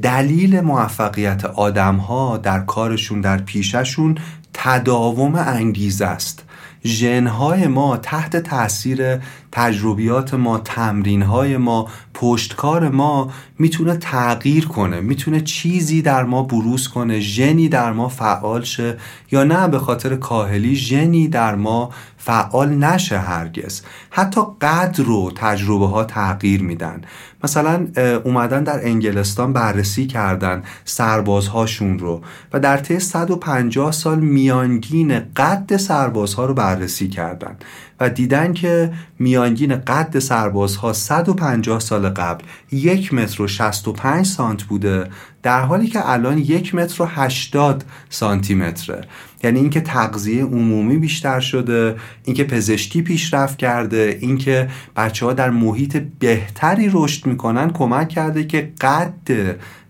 دلیل موفقیت آدم ها در کارشون در پیششون تداوم انگیزه است. ژنهای ما تحت تاثیر تجربیات ما تمرینهای ما پشتکار ما می‌تونه تغییر کنه می‌تونه چیزی در ما بروز کنه ژنی در ما فعال شه یا نه به خاطر کاهلی ژنی در ما فعال نشه هرگز. حتی قدر رو تجربه ها تغییر میدن. مثلا اومدن در انگلستان بررسی کردن سربازهاشون رو و در طی 150 سال میانگین قد سربازها رو بررسی کردن و دیدن که میانگین قد سربازها 150 سال قبل یک متر و 65 سانت بوده در حالی که الان یک متر و 80 سانتی متره یعنی اینکه تغذیه عمومی بیشتر شده اینکه پزشکی پیشرفت کرده اینکه بچه ها در محیط بهتری رشد می‌کنن کمک کرده که قد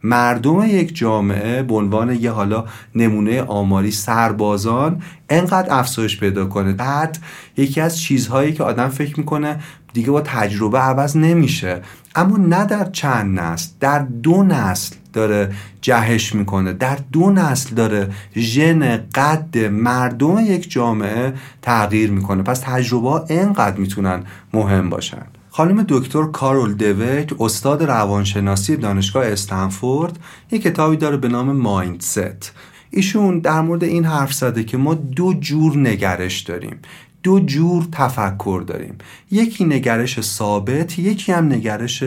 مردم یک جامعه به عنوان یه حالا نمونه آماری سربازان انقدر افزایش پیدا کنه. بعد یکی از چیزهایی که آدم فکر می‌کنه دیگه با تجربه عوض نمیشه. اما نه در چند نسل در دو نسل داره جهش می‌کنه. در دو نسل داره ژن قد مردم یک جامعه تغییر می‌کنه. پس تجربه ها انقدر می‌تونن مهم باشن. خانم دکتر کارول دوک استاد روانشناسی دانشگاه استنفورد یک کتابی داره به نام مایندست. ایشون در مورد این حرف زده که ما دو جور نگرش داریم. دو جور تفکر داریم. یکی نگرش ثابت یکی هم نگرش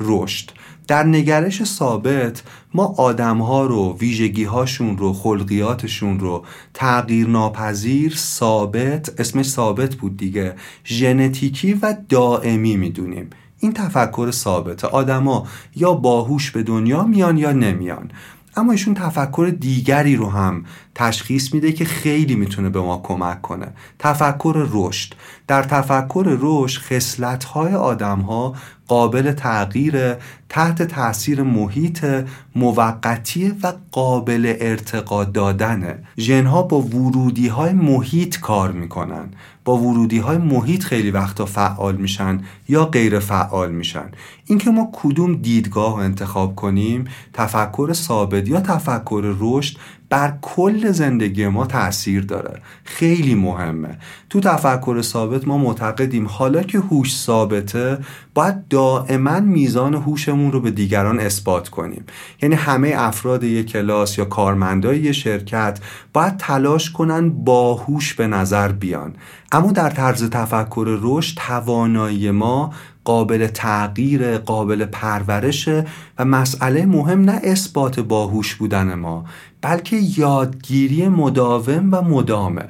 رشد. در نگرش ثابت ما آدم ها رو ویژگی هاشون رو خلقیاتشون رو تغییر ناپذیر ثابت اسمش ثابت بود دیگه ژنتیکی و دائمی می‌دونیم. این تفکر ثابته آدما یا باهوش به دنیا میان یا نمیان. اما ایشون تفکر دیگری رو هم تشخیص میده که خیلی می‌تونه به ما کمک کنه. تفکر رشد. در تفکر رشد خصلت‌های آدم‌ها قابل تغییر تحت تاثیر محیط موقتی و قابل ارتقا دادنه ژنها با ورودی های محیط کار می‌کنن. با ورودی های محیط خیلی وقتا فعال میشن یا غیر فعال میشن. اینکه ما کدوم دیدگاه انتخاب کنیم تفکر ثابت یا تفکر رشد بر کل زندگی ما تاثیر داره. خیلی مهمه. تو تفکر ثابت ما معتقدیم. حالا که هوش ثابته باید دائما میزان هوشمون رو به دیگران اثبات کنیم. یعنی همه افراد یک کلاس یا کارمندای یک شرکت باید تلاش کنن باهوش به نظر بیان. اما در طرز تفکر رشد توانایی ما قابل تغییر قابل پرورشه و مسئله مهم نه اثبات باهوش بودن ما. بلکه یادگیری مداوم و مدامه.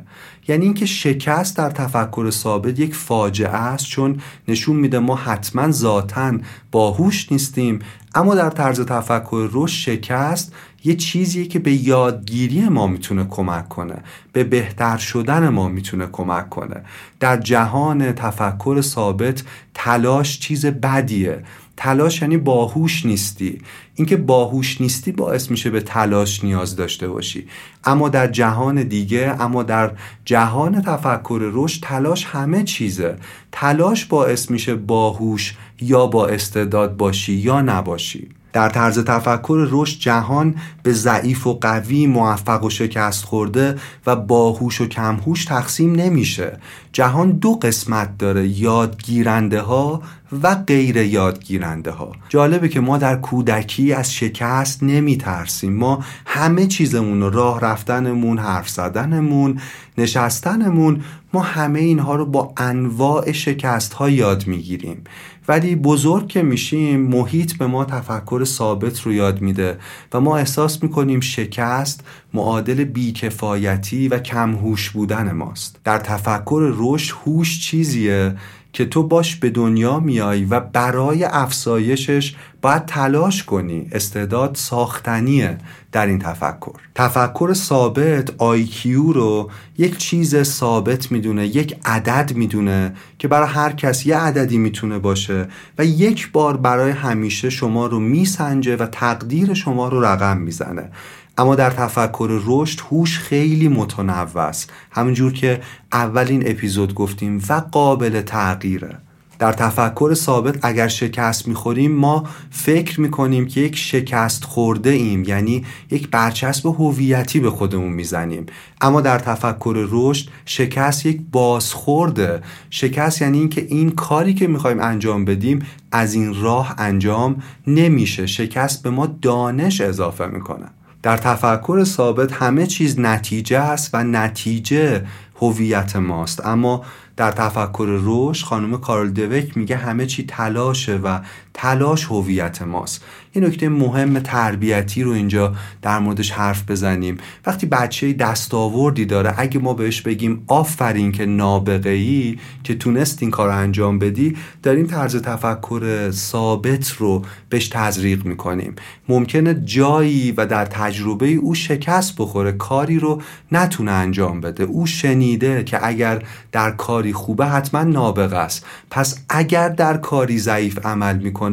یعنی اینکه شکست در تفکر ثابت یک فاجعه است چون نشون میده ما حتما ذاتا باهوش نیستیم. اما در طرز تفکر رشد شکست یه چیزیه که به یادگیری ما می‌تونه کمک کنه. به بهتر شدن ما می‌تونه کمک کنه. در جهان تفکر ثابت تلاش چیز بدیه. تلاش یعنی باهوش نیستی. اینکه باهوش نیستی باعث میشه به تلاش نیاز داشته باشی. اما در جهان دیگه اما در جهان تفکر رشد تلاش همه چیزه. تلاش باعث میشه باهوش یا با استعداد باشی یا نباشی. در طرز تفکر رشد جهان به ضعیف و قوی موفق و شکست خورده و باهوش و کمهوش تقسیم نمیشه. جهان دو قسمت داره یادگیرنده ها و غیر یادگیرنده ها جالبه که ما در کودکی از شکست نمی ترسیم ما همه چیزمون راه رفتنمون حرف زدنمون نشستنمون ما همه اینها رو با انواع شکست ها یاد می‌گیریم. ولی بزرگ که میشیم محیط به ما تفکر ثابت رو یاد میده و ما احساس می‌کنیم شکست معادل بیکفایتی و کمهوش بودن ماست. در تفکر رشد هوش چیزیه که تو باش به دنیا میای و برای افزایشش باید تلاش کنی. استعداد ساختنیه در این تفکر. تفکر ثابت آیکیو رو یک چیز ثابت می‌دونه یک عدد می‌دونه که برای هر کس یه عددی می‌تونه باشه و یک بار برای همیشه شما رو میسنجه و تقدیر شما رو رقم می‌زنه. اما در تفکر رشد هوش خیلی متنوع است. همونجور که اولین اپیزود گفتیم و قابل تغییره. در تفکر ثابت اگر شکست می‌خوریم ما فکر می‌کنیم که یک شکست خورده ایم یعنی یک برچسب هویتی به خودمون می‌زنیم. اما در تفکر رشد شکست یک بازخورده. شکست یعنی اینکه این کاری که می‌خوایم انجام بدیم از این راه انجام نمیشه. شکست به ما دانش اضافه می‌کنه. در تفکر ثابت همه چیز نتیجه است و نتیجه هویت ماست. اما در تفکر روش خانم کارل دوک میگه همه چی تلاشه و تلاش هویت ماست. یه نکته مهم تربیتی رو اینجا در موردش حرف بزنیم. وقتی بچه دستاوردی داره اگه ما بهش بگیم آفرین که نابغه ای که تونست این کار انجام بدی داریم طرز تفکر ثابت رو بهش تزریق می‌کنیم. ممکنه جایی و در تجربه او شکست بخوره کاری رو نتونه انجام بده. او شنیده که اگر در کاری خوبه حتما نابغه است. پس اگر در کاری ضعیف عمل می‌کنه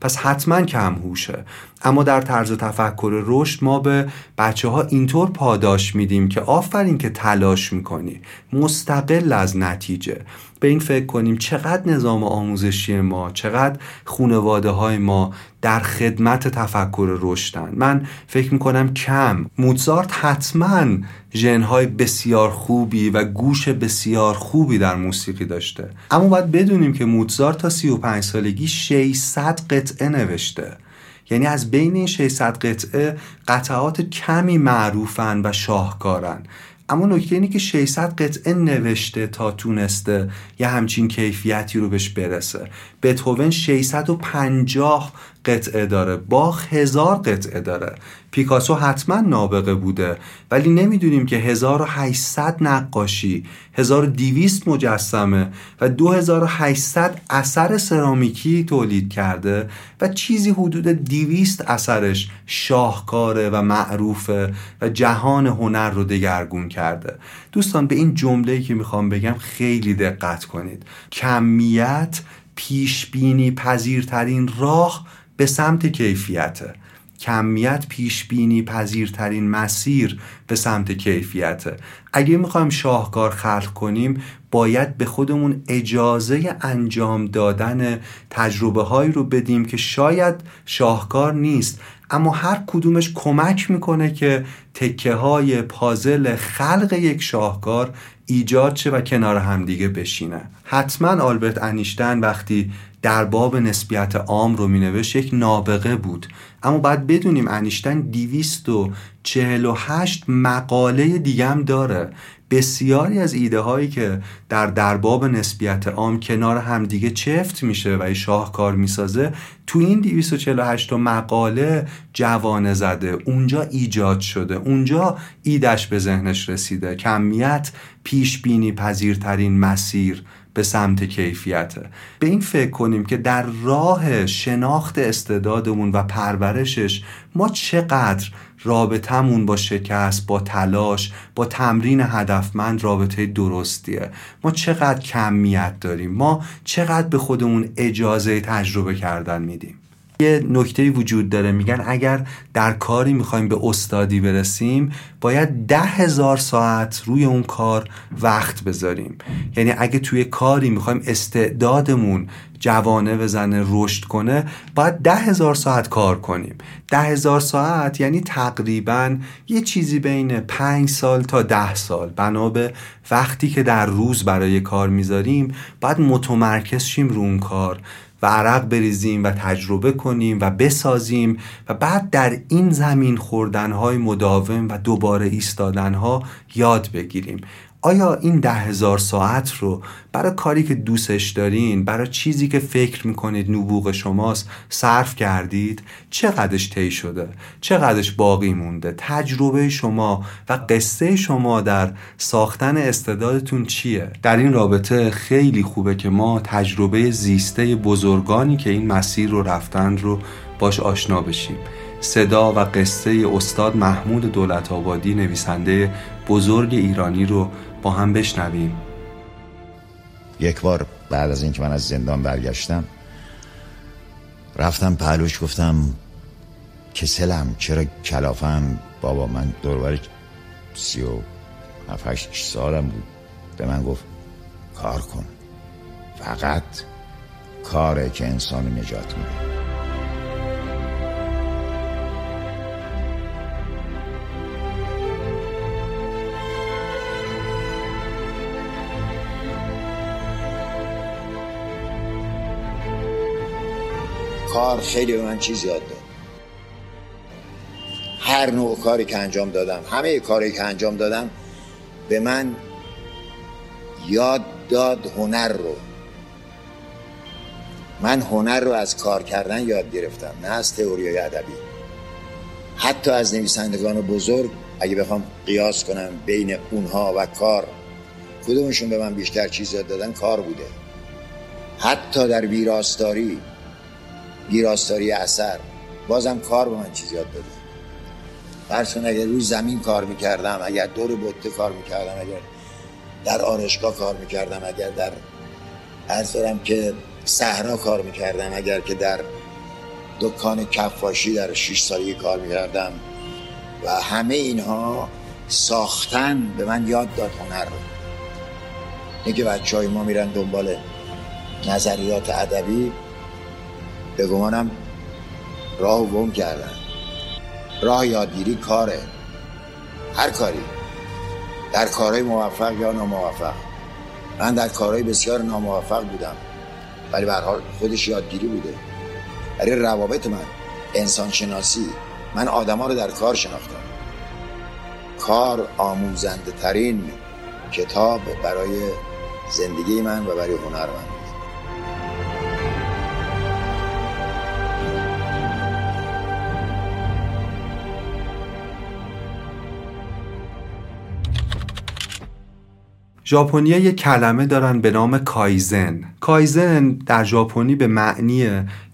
پس حتما کم هوشه. اما در طرز تفکر رشد ما به بچه ها اینطور پاداش میدیم که آفرین که تلاش می‌کنی. مستقل از نتیجه. به این فکر کنیم چقدر نظام آموزشی ما چقدر خونواده های ما در خدمت تفکر رشدن. من فکر می‌کنم کم. موزارت حتما ژنهای بسیار خوبی و گوش بسیار خوبی در موسیقی داشته. اما باید بدونیم که موزارت تا 35 سالگی 600 قطعه نوشته. یعنی از بین این 600 قطعه قطعات کمی معروفن و شاهکارن. اما نکته اینه که 600 قطعه نوشته تا تونسته یه همچین کیفیتی رو بهش برسه. بتهوون 650 قطعه داره. باخ هزار قطعه داره. پیکاسو حتما نابغه بوده. ولی نمی‌دونیم که 1800 نقاشی 1200 مجسمه و 2800 اثر سرامیکی تولید کرده و چیزی حدود 200 اثرش شاهکاره و معروفه و جهان هنر رو دگرگون کرده. دوستان به این جمله‌ای که می‌خوام بگم خیلی دقت کنید. کمیت پیش بینی پذیرترین راه به سمت کیفیته. کمیت پیش بینی پذیرترین مسیر به سمت کیفیته. اگه می‌خوایم شاهکار خلق کنیم باید به خودمون اجازه انجام دادن تجربه هایی رو بدیم که شاید شاهکار نیست. اما هر کدومش کمک می‌کنه که تکه های پازل خلق یک شاهکار ایجاد شه و کنار همدیگه بشینه. حتما آلبرت انیشتن وقتی در باب نسبیت عام رو مینوشت یک نابغه بود. اما باید بدونیم انیشتن 248 مقاله دیگه هم داره. بسیاری از ایده هایی که در درباب نسبیت عام کنار همدیگه چفت میشه و شاهکار می‌سازه تو این 248 مقاله جوانه زده. اونجا ایجاد شده. اونجا ایدش به ذهنش رسیده. کمیت پیش بینی پذیرترین مسیر. به سمت کیفیته. به این فکر کنیم که در راه شناخت استعدادمون و پرورشش ما چقدر رابطمون با شکست با تلاش با تمرین هدفمند رابطه درستیه. ما چقدر کمیت داریم. ما چقدر به خودمون اجازه تجربه کردن میدیم. یه نکته وجود داره. میگن اگر در کاری می‌خوایم به استادی برسیم باید ده هزار ساعت روی اون کار وقت بذاریم. یعنی اگه توی کاری می‌خوایم استعدادمون جوانه بزنه رشد کنه باید ده هزار ساعت کار کنیم. ده هزار ساعت یعنی تقریبا یه چیزی بین پنج سال تا ده سال. بنا به وقتی که در روز برای کار می‌ذاریم باید متمرکز شیم رو اون کار. عرق بریزیم و تجربه کنیم و بسازیم و بعد در این زمین خوردنهای مداوم و دوباره ایستادنها یاد بگیریم. آیا این ده هزار ساعت رو برای کاری که دوستش دارین برای چیزی که فکر می‌کنید نبوغ شماست صرف کردید؟ چقدرش طی شده؟ چقدرش باقی مونده؟ تجربه شما و قصه شما در ساختن استعدادتون چیه؟ در این رابطه خیلی خوبه که ما تجربه زیسته بزرگانی که این مسیر رو رفتن رو باش آشنا بشیم. صدا و قصه استاد محمود دولت آبادی نویسنده بزرگ ایرانی رو با هم بشنویم. یک بار بعد از اینکه من از زندان برگشتم رفتم پهلوش گفتم کسلم چرا کلافم بابا من دوربر سی و هفتش سالم بود. به من گفت کار کن. فقط کاره که انسان نجات میده. کار خیلی به من چیز یاد داد. هر نوع کاری که انجام دادم همه کاری که انجام دادم به من یاد داد هنر رو. من هنر رو از کار کردن یاد گرفتم نه از تئوری ادبی. حتی از نویسندگان بزرگ اگه بخوام قیاس کنم بین اونها و کار کدومشون به من بیشتر چیز یاد دادن؟ کار بوده. حتی در ویراستاری ویراستاری اثر. بازم کار به من چیز یاد داده. فرسون اگر روی زمین کار می‌کردم اگر دور بطه کار می‌کردم اگر در آرشگاه کار می‌کردم اگر در ارز دارم که صحرا کار می‌کردم اگر که در دکان کفاشی در شش سالی کار می‌کردم و همه اینها ساختن به من یاد داد هنر رو. اینکه بچه های ما میرن دنبال نظریات ادبی به گمانم راه گم کردن. راه یادگیری کاره. هر کاری. در کارهای موفق یا ناموفق. من در کارهای بسیار ناموفق بودم. ولی به حال خودش یادگیری بوده. برای روابط من انسان شناسی من آدما رو در کار شناختم. کار آموزنده ترین کتاب برای زندگی من و برای هنر من ژاپنیا یک کلمه دارن به نام کایزن. کایزن در ژاپنی به معنی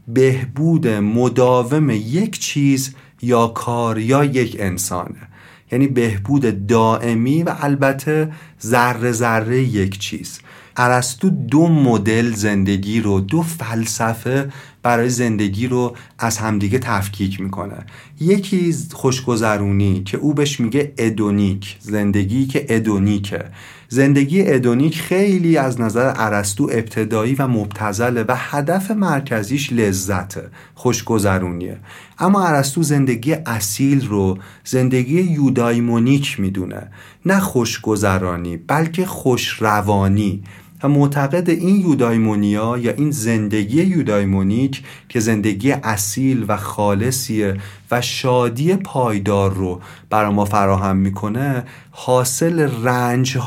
بهبود مداوم یک چیز یا کار یا یک انسانه. یعنی بهبود دائمی و البته ذره ذره یک چیز. ارسطو دو مدل زندگی رو دو فلسفه برای زندگی رو از همدیگه تفکیک می‌کنه. یکی خوشگذرونی که او بهش میگه ادونیک زندگی که ادونیکه. زندگی ادونیک خیلی از نظر ارسطو ابتدایی و مبتزله و هدف مرکزیش لذته خوشگذرونیه. اما ارسطو زندگی اصیل رو زندگی یودایمونیک می‌دونه. نه خوشگذرانی بلکه خوشروانی. و معتقد این یودایمونیا یا این زندگی یودایمونیک که زندگی اصیل و خالصیه و شادی پایدار رو برای ما فراهم می‌کنه حاصل رنج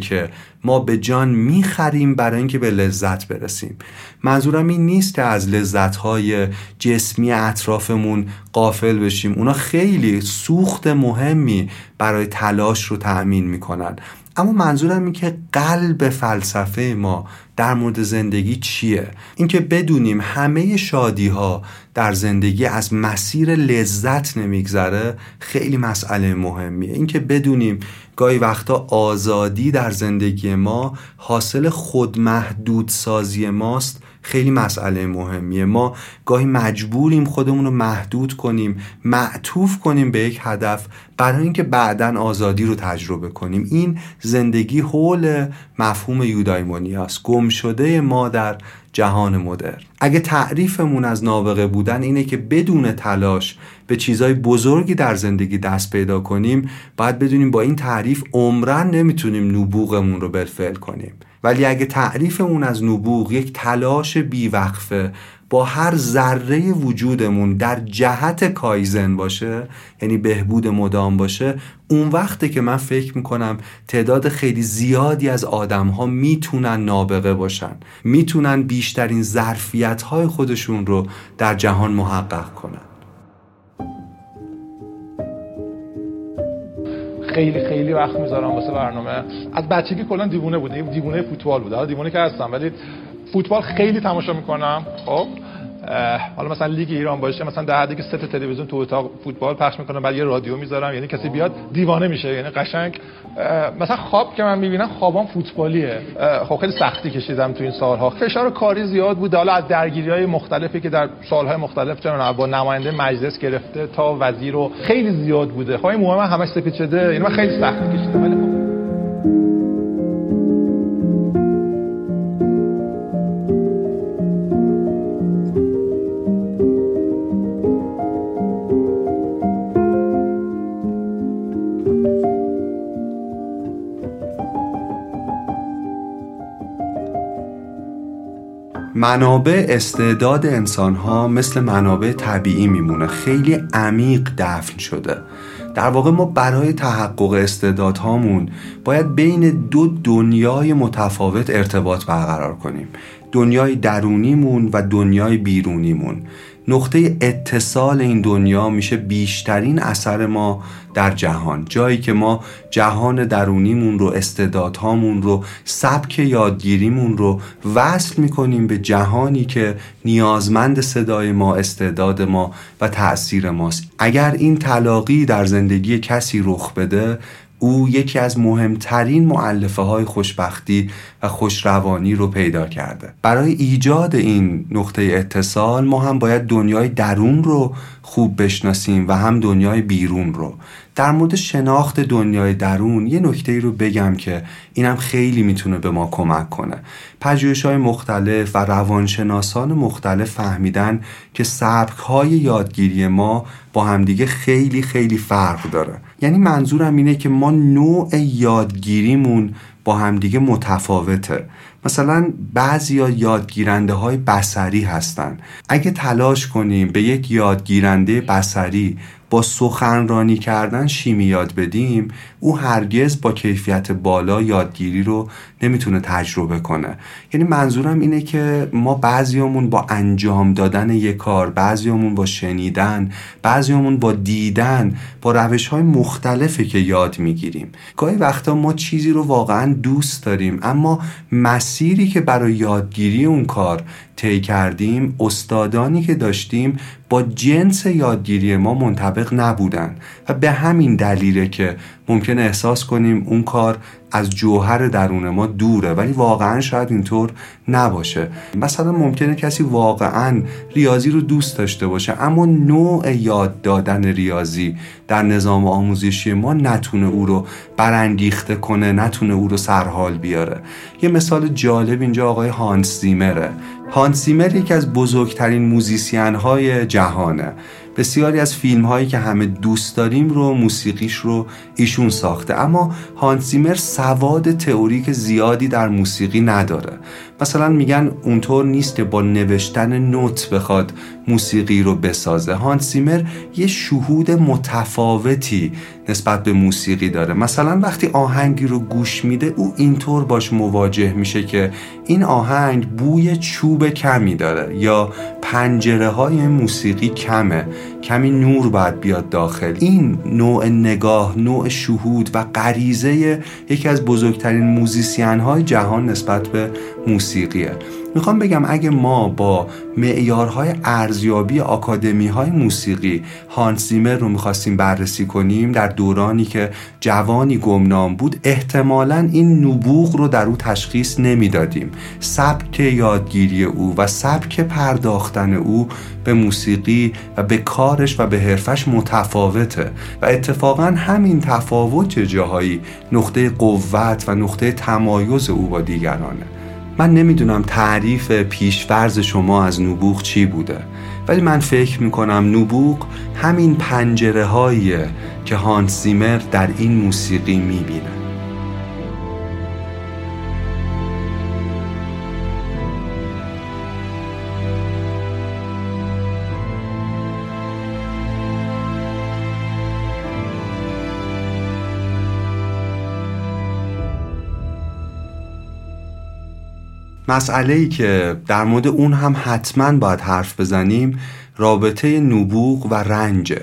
که ما به جان می‌خریم برای اینکه به لذت برسیم. منظورم این نیست که از لذتهای جسمی اطرافمون قافل بشیم. اونا خیلی سوخت مهمی برای تلاش رو تأمین می‌کنن. اما منظورم این که قلب فلسفه ما در مورد زندگی چیه؟ اینکه بدونیم همه شادی ها در زندگی از مسیر لذت نمیگذره خیلی مسئله مهمیه. اینکه بدونیم گاهی وقتا آزادی در زندگی ما حاصل خودمحدود سازی ماست خیلی مسئله مهمیه. ما گاهی مجبوریم خودمون رو محدود کنیم معطوف کنیم به یک هدف برای اینکه بعدا آزادی رو تجربه کنیم. این زندگی حول مفهوم یودایمونی است گم شده ما در جهان مدرن. اگه تعریفمون از نابغه بودن اینه که بدون تلاش به چیزهای بزرگی در زندگی دست پیدا کنیم باید بدونیم با این تعریف عمرن نمی‌تونیم نبوغمون رو بالفعل کنیم. ولی اگه تعریفمون از نبوغ یک تلاش بیوقفه با هر ذره وجودمون در جهت کایزن باشه یعنی بهبود مدام باشه اون وقته که من فکر می‌کنم تعداد خیلی زیادی از آدم ها می‌تونن نابغه باشن می‌تونن بیشترین ظرفیت های خودشون رو در جهان محقق کنن. خیلی خیلی وقت می‌ذارم واسه برنامه. از بچگی کلا دیوونه بوده دیوونه فوتبال بوده دیوونه که هستم ولی فوتبال خیلی تماشا می‌کنم. خب؟ حالا مثلا لیگ ایران باشه مثلا در حدی که سه تلویزیون تو اتاق فوتبال پخش می‌کنه بعد یه رادیو می‌ذارم یعنی کسی بیاد دیوانه میشه یعنی قشنگ. مثلا خواب که من می‌بینم خوابام فوتبالیه. خب خیلی سختی کشیدم تو این سالها. فشار کاری زیاد بود. حالا از درگیری های مختلفی که در سالهای مختلف چون با نماینده مجلس گرفته تا وزیر و خیلی زیاد بوده. خب این موهام همش سفید شده یعنی من خیلی سختی کشیدم ولی منابع استعداد انسان ها مثل منابع طبیعی میمونه. خیلی عمیق دفن شده. در واقع ما برای تحقق استعدادهامون باید بین دو دنیای متفاوت ارتباط برقرار کنیم. دنیای درونیمون و دنیای بیرونیمون. نقطه اتصال این دنیا میشه بیشترین اثر ما در جهان. جایی که ما جهان درونیمون رو استعدادهامون رو سبک یادگیریمون رو وصل می‌کنیم به جهانی که نیازمند صدای ما استعداد ما و تأثیر ماست. اگر این تلاقی در زندگی کسی رخ بده او یکی از مهمترین معلفه های خوشبختی و خوشروانی رو پیدا کرده. برای ایجاد این نقطه اتصال ما هم باید دنیای درون رو خوب بشناسیم و هم دنیای بیرون رو. در مورد شناخت دنیای درون یه نکته ای رو بگم که اینم خیلی می‌تونه به ما کمک کنه. پژوهش های مختلف و روانشناسان مختلف فهمیدن که سبک های یادگیری ما با همدیگه خیلی خیلی فرق داره. یعنی منظورم اینه که ما نوع یادگیریمون با همدیگه متفاوته. مثلا بعضی ها یادگیرنده های بسری هستن. اگه تلاش کنیم به یک یادگیرنده بسری با سخنرانی کردن شیمی یاد بدیم او هرگز با کیفیت بالا یادگیری رو نمی‌تونه تجربه کنه. یعنی منظورم اینه که ما بعضیامون با انجام دادن یک کار بعضیامون با شنیدن بعضیامون با دیدن با روش های مختلفی که یاد می‌گیریم. گاهی وقتا ما چیزی رو واقعا دوست داریم اما مسیری که برای یادگیری اون کار طی کردیم استادانی که داشتیم با جنس یادگیری ما منطبق نبودن. و به همین دلیله که ممکن احساس کنیم اون کار از جوهر درون ما دوره ولی واقعا شاید اینطور نباشه. مثلا ممکنه کسی واقعا ریاضی رو دوست داشته باشه اما نوع یاد دادن ریاضی در نظام آموزشی ما نتونه او رو برانگیخته کنه نتونه او رو سرحال بیاره. یه مثال جالب اینجا آقای هانس زیمره. هانس زیمر یکی از بزرگترین موزیسین های جهانه. بسیاری از فیلم هایی که همه دوست داریم رو موسیقیش رو ایشون ساخته. اما هانسیمر سواد تئوریک زیادی در موسیقی نداره. مثلا میگن اونطور نیست که با نوشتن نوت بخواد موسیقی رو بسازه. هانسیمر یه شهود متفاوتی نسبت به موسیقی داره. مثلا وقتی آهنگی رو گوش میده او اینطور باش مواجه میشه که این آهنگ بوی چوب کمی داره یا پنجره های موسیقی کمه. کمی نور باید بیاد داخل. این نوع نگاه نوع شهود و غریزه یکی از بزرگترین موزیسین های جهان نسبت به موسیقیه. می‌خوام بگم اگه ما با معیارهای ارزیابی آکادمی های موسیقی هانس زیمر رو می‌خواستیم بررسی کنیم در دورانی که جوانی گمنام بود احتمالا این نبوغ رو در او تشخیص نمی‌دادیم. سبک یادگیری او و سبک پرداختن او به موسیقی و به کارش و به حرفش متفاوته و اتفاقا همین تفاوت جاهایی نقطه قوت و نقطه تمایز او با دیگرانه. من نمی‌دونم تعریف پیشورز شما از نبوغ چی بوده ولی من فکر می‌کنم نبوغ همین پنجره هاییه که هانس زیمر در این موسیقی می‌بینه مسئله ای که در مورد اون هم حتما باید حرف بزنیم رابطه نبوغ و رنجه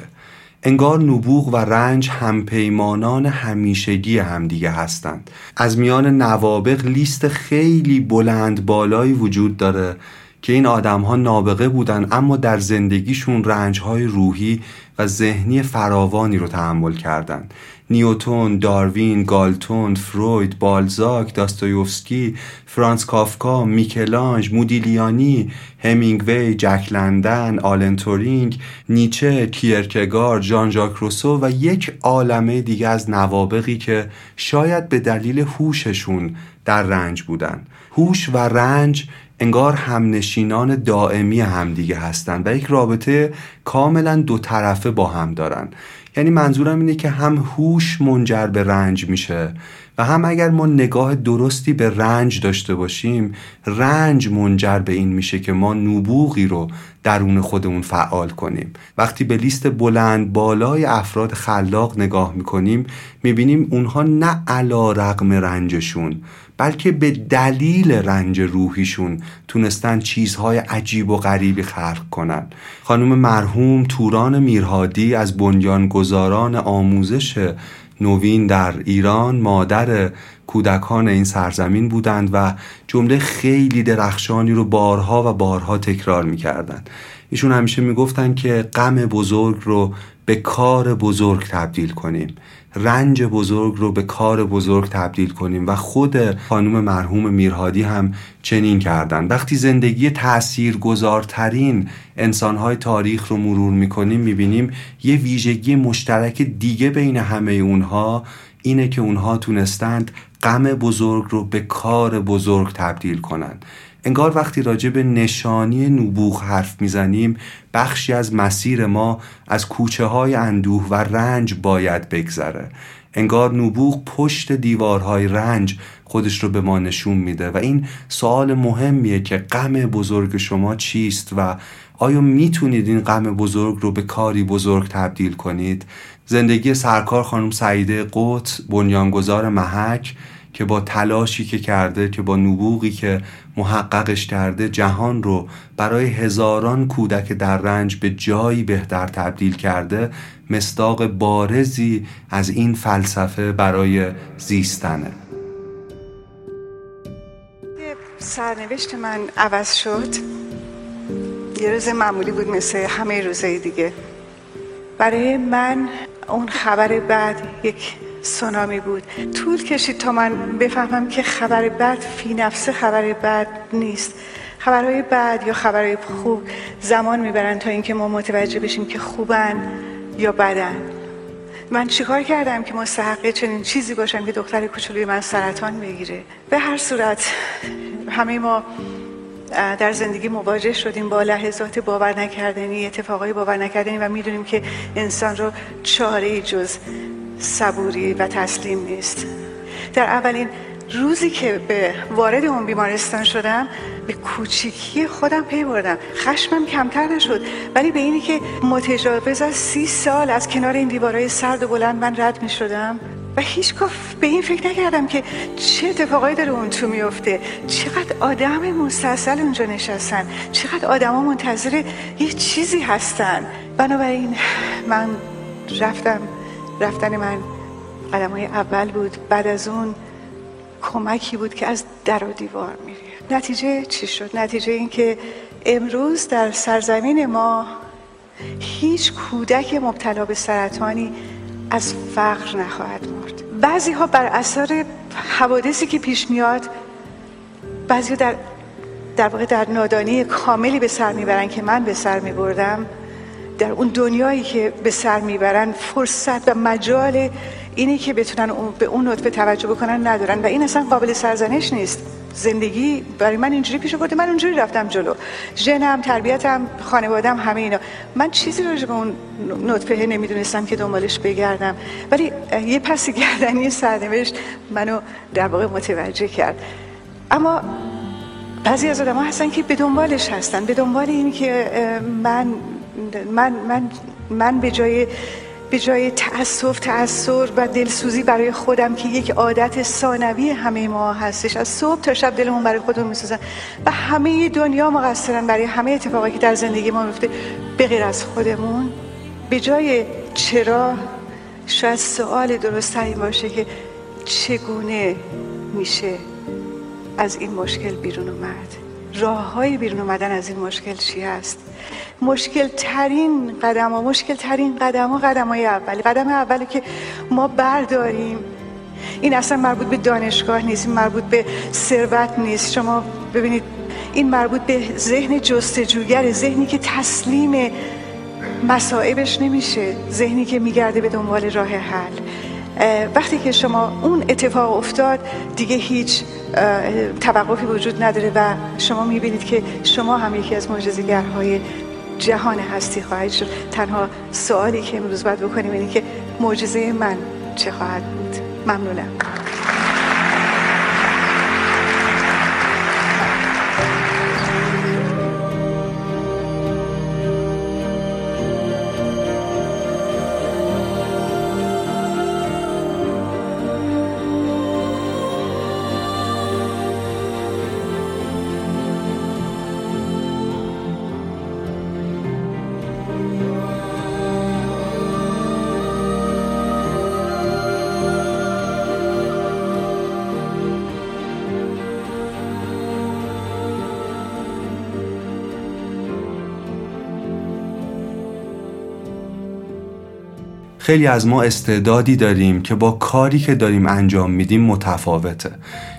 انگار نبوغ و رنج همپیمانان همیشگی همدیگه هستند. از میان نوابق لیست خیلی بلند بالایی وجود داره که این آدم ها نابغه بودن اما در زندگیشون رنج های روحی و ذهنی فراوانی رو تحمل کردند نیوتون، داروین، گالتون، فروید، بالزاک، داستایوفسکی، فرانس کافکا، میکلانج، مودیلیانی، همینگوی، جک لندن، آلن تورینگ، نیچه، کیرکگار، جان ژاک روسو و یک عالمه دیگه از نوابقی که شاید به دلیل هوششون در رنج بودن. هوش و رنج انگار همنشینان دائمی همدیگه هستند و یک رابطه کاملا دو طرفه با هم دارن یعنی منظورم اینه که هم هوش منجر به رنج میشه و هم اگر ما نگاه درستی به رنج داشته باشیم رنج منجر به این میشه که ما نبوغی رو درون خودمون فعال کنیم. وقتی به لیست بلند بالای افراد خلاق نگاه می‌کنیم می‌بینیم اونها نه علا رقم رنجشون بلکه به دلیل رنج روحیشون تونستن چیزهای عجیب و غریبی خلق کنن. خانم مرحوم توران میرهادی از بنیانگذاران آموزش نوین در ایران مادر کودکان این سرزمین بودند و جمله خیلی درخشانی رو بارها و بارها تکرار می‌کردند. ایشون همیشه می‌گفتن که غم بزرگ رو به کار بزرگ تبدیل کنیم. رنج بزرگ رو به کار بزرگ تبدیل کنیم و خود خانم مرحوم میرهادی هم چنین کردن. وقتی زندگی تأثیر گذارترین انسانهای تاریخ رو مرور می‌کنیم می‌بینیم یه ویژگی مشترک دیگه بین همه اونها اینه که اونها تونستند غم بزرگ رو به کار بزرگ تبدیل کنند. انگار وقتی راجع به نشانی نبوغ حرف می‌زنیم بخشی از مسیر ما از کوچه های اندوه و رنج باید بگذره. انگار نبوغ پشت دیوارهای رنج خودش رو به ما نشون میده و این سوال مهمیه که غم بزرگ شما چیست و آیا می‌تونید این غم بزرگ رو به کاری بزرگ تبدیل کنید؟ زندگی سرکار خانم سعیده قط بنیانگذار محک که با تلاشی که کرده که با نبوغی که محققش کرده جهان رو برای هزاران کودک در رنج به جایی بهتر تبدیل کرده مستاق بارزی از این فلسفه برای زیستنه. سرنوشت من عوض شد. یه روز معمولی بود مثل همه روزهای دیگه. برای من اون خبر بعد یک سونامی بود. طول کشید تا من بفهمم که خبر بد فی نفسه خبر بد نیست. خبرهای بد یا خبرهای خوب زمان می‌برن تا اینکه ما متوجه بشیم که خوبن یا بدن. من چیکار کردم که مستحق چنین چیزی باشم که دختر کوچولوی من سرطان بگیره به هر صورت همه ما در زندگی مواجه شدیم با لحظات باور نکردنی اتفاقای باور نکردنی و می‌دونیم که انسان رو چاره جز صبوری و تسلیم نیست. در اولین روزی که به وارد اون بیمارستان شدم به کوچیکی خودم پی بردم. خشمم کمتر نشد ولی به اینی که متجاوز از سی سال از کنار این دیوارهای سرد و بلند من رد می شدم. و هیچگاه به این فکر نکردم که چه اتفاقایی داره اون تو میفته چقدر آدم مسلسل اونجا نشستن. چقدر آدما منتظر یه چیزی هستن. بنابراین من رفتم رفتن من قدم های اول بود بعد از اون کمکی بود که از در و دیوار میری. نتیجه چی شد؟ نتیجه این که امروز در سرزمین ما هیچ کودک مبتلا به سرطانی از فقر نخواهد مرد. بعضی ها بر اثر حوادثی که پیش میاد بعضی در در واقع در نادانی کاملی به سر می‌برن که من به سر میبردم. در اون دنیایی که به سر می‌برن فرصت و مجال اینی که بتونن به اون نطفه توجه بکنن ندارن و این اصلا قابل سرزنش نیست. زندگی برای من اینجوری پیش برده من اونجوری رفتم جلو. ژنم تربیتم خانوادم همه اینا. من چیزی راجع به اون نطفه نمی‌دونستم که دنبالش بگردم. ولی یه پسی گردنی سرنوشت منو در واقع متوجه کرد. اما بعضی از آدم هستن که به دنبالش هستن به دنبال این که من من من من به جای به جای تأسف تأثیر و دلسوزی برای خودم که یک عادت ثانوی همه ما هستش. از صبح تا شب دلمون برای خودمون میسوزن و همه دنیا مقصرن برای همه اتفاقی که در زندگی ما میفته غیر از خودمون به جای چرا شاید سوال درست این باشه که چگونه میشه از این مشکل بیرون اومد. راه های بیرون اومدن از این مشکل چی هست؟ مشکل ترین قدم ها مشکل ترین قدم ها قدم های اولی. قدم اولی که ما برداریم این اصلا مربوط به دانشگاه نیست این مربوط به ثروت نیست. شما ببینید این مربوط به ذهن جستجوگر ذهنی که تسلیم مسائبش نمیشه ذهنی که میگرده به دنبال راه حل. وقتی که شما اون اتفاق افتاد دیگه هیچ توقفی وجود نداره و شما می‌بینید که شما هم یکی از معجزه‌گرهای جهان هستی خواهید شد. تنها سوالی که امروز باید بکنیم اینه که معجزه من چه خواهد بود؟ ممنونم. خیلی از ما استعدادی داریم که با کاری که داریم انجام میدیم متفاوته.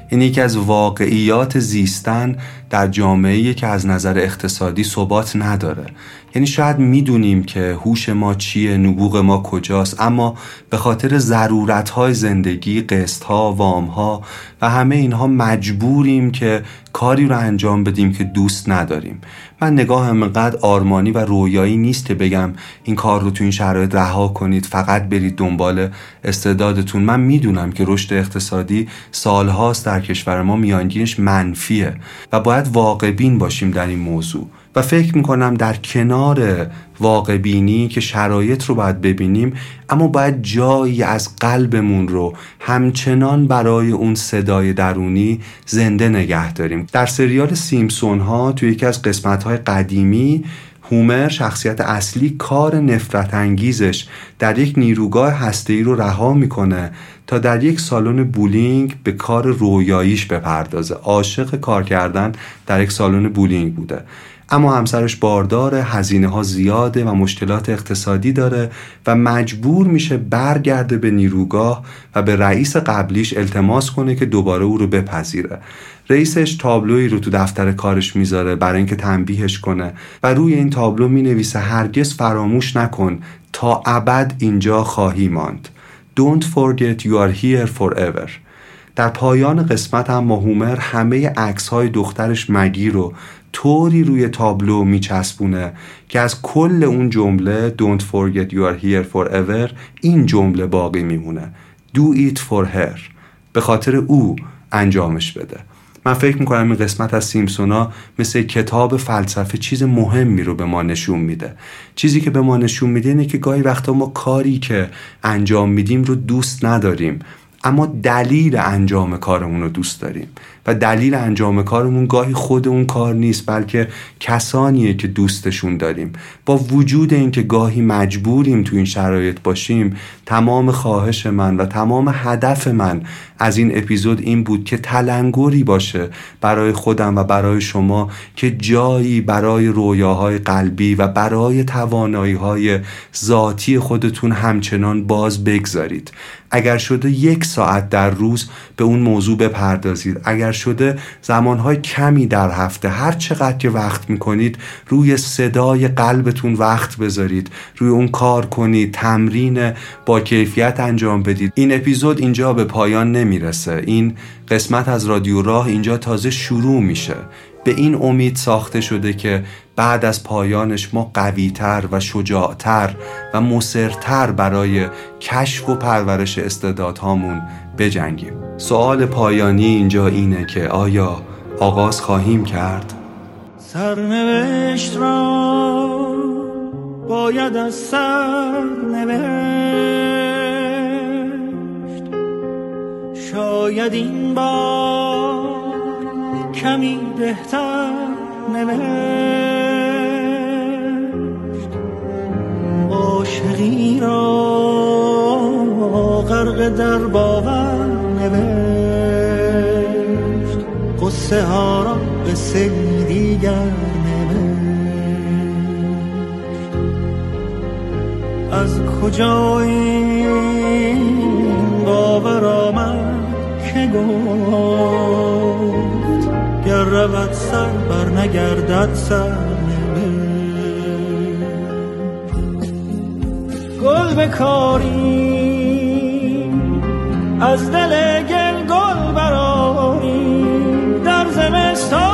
این یکی از واقعیات زیستن در جامعه که از نظر اقتصادی ثبات نداره. یعنی شاید می‌دونیم که هوش ما چیه نبوغ ما کجاست اما به خاطر ضرورت های زندگی قسط ها وام ها و همه اینها مجبوریم که کاری رو انجام بدیم که دوست نداریم. من نگاهم انقدر آرمانی و رویایی نیست که بگم این کار رو تو این شرایط رها کنید فقط برید دنبال استعدادتون. من می‌دونم که رشد اقتصادی سالهاست در کشور ما میانگینش منفیه و باید واقع بین باشیم در این موضوع و فکر می‌کنم در کنار واقع بینی که شرایط رو باید ببینیم اما باید جایی از قلبمون رو همچنان برای اون صدای درونی زنده نگه داریم. در سریال سیمسون ها توی یکی از قسمت های قدیمی هومر شخصیت اصلی کار نفرت انگیزش در یک نیروگاه هسته‌ای رو رها می‌کنه تا در یک سالن بولینگ به کار رویاییش بپردازه. عاشق کار کردن در یک سالن بولینگ بوده. اما همسرش بارداره هزینه ها زیاده و مشکلات اقتصادی داره و مجبور میشه برگرده به نیروگاه و به رئیس قبلیش التماس کنه که دوباره او رو بپذیره. رئیسش تابلوی رو تو دفتر کارش می‌ذاره برای اینکه تنبیهش کنه و روی این تابلو می‌نویسه هرگز فراموش نکن تا ابد اینجا خواهی ماند. Don't forget you are here forever. در پایان قسمت هم هومر همه عکس های دخترش مگی رو طوری روی تابلو میچسبونه که از کل اون جمله Don't forget you are here forever این جمله باقی میمونه. Do it for her. به خاطر او انجامش بده. من فکر می‌کنم این قسمت از سیمسونا مثل کتاب فلسفه چیز مهمی رو به ما نشون میده. چیزی که به ما نشون میده اینه که گاهی وقتا ما کاری که انجام میدیم رو دوست نداریم اما دلیل انجام کارمون رو دوست داریم. و دلیل انجام کارمون گاهی خود اون کار نیست بلکه کسانیه که دوستشون داریم. با وجود اینکه گاهی مجبوریم تو این شرایط باشیم تمام خواهش من و تمام هدف من از این اپیزود این بود که تلنگری باشه برای خودم و برای شما که جایی برای رویاهای قلبی و برای توانایی های ذاتی خودتون همچنان باز بگذارید. اگر شده یک ساعت در روز به اون موضوع بپردازید. اگر شده زمانهای کمی در هفته. هر چقدر که وقت می‌کنید روی صدای قلبتون وقت بذارید. روی اون کار کنید. تمرین با کیفیت انجام بدید. این اپیزود اینجا به پایان نمی‌رسه. این قسمت از رادیو راه اینجا تازه شروع میشه. به این امید ساخته شده که بعد از پایانش ما قویتر و شجاعتر و مصرتر برای کشف و پرورش استعدادهامون بجنگیم. سوال پایانی اینجا اینه که آیا آغاز خواهیم کرد؟ سرنوشت را باید از سر نوشت شاید این بار کمی بهتر نوشت. عاشقی را غرق در باور نوشت. قصه ها را قصه دیگر نوشت. از کجا این باور آمد؟ گفت گر رود سر بر نگردد سر گل بکاری از دل گل گل براری در زمستان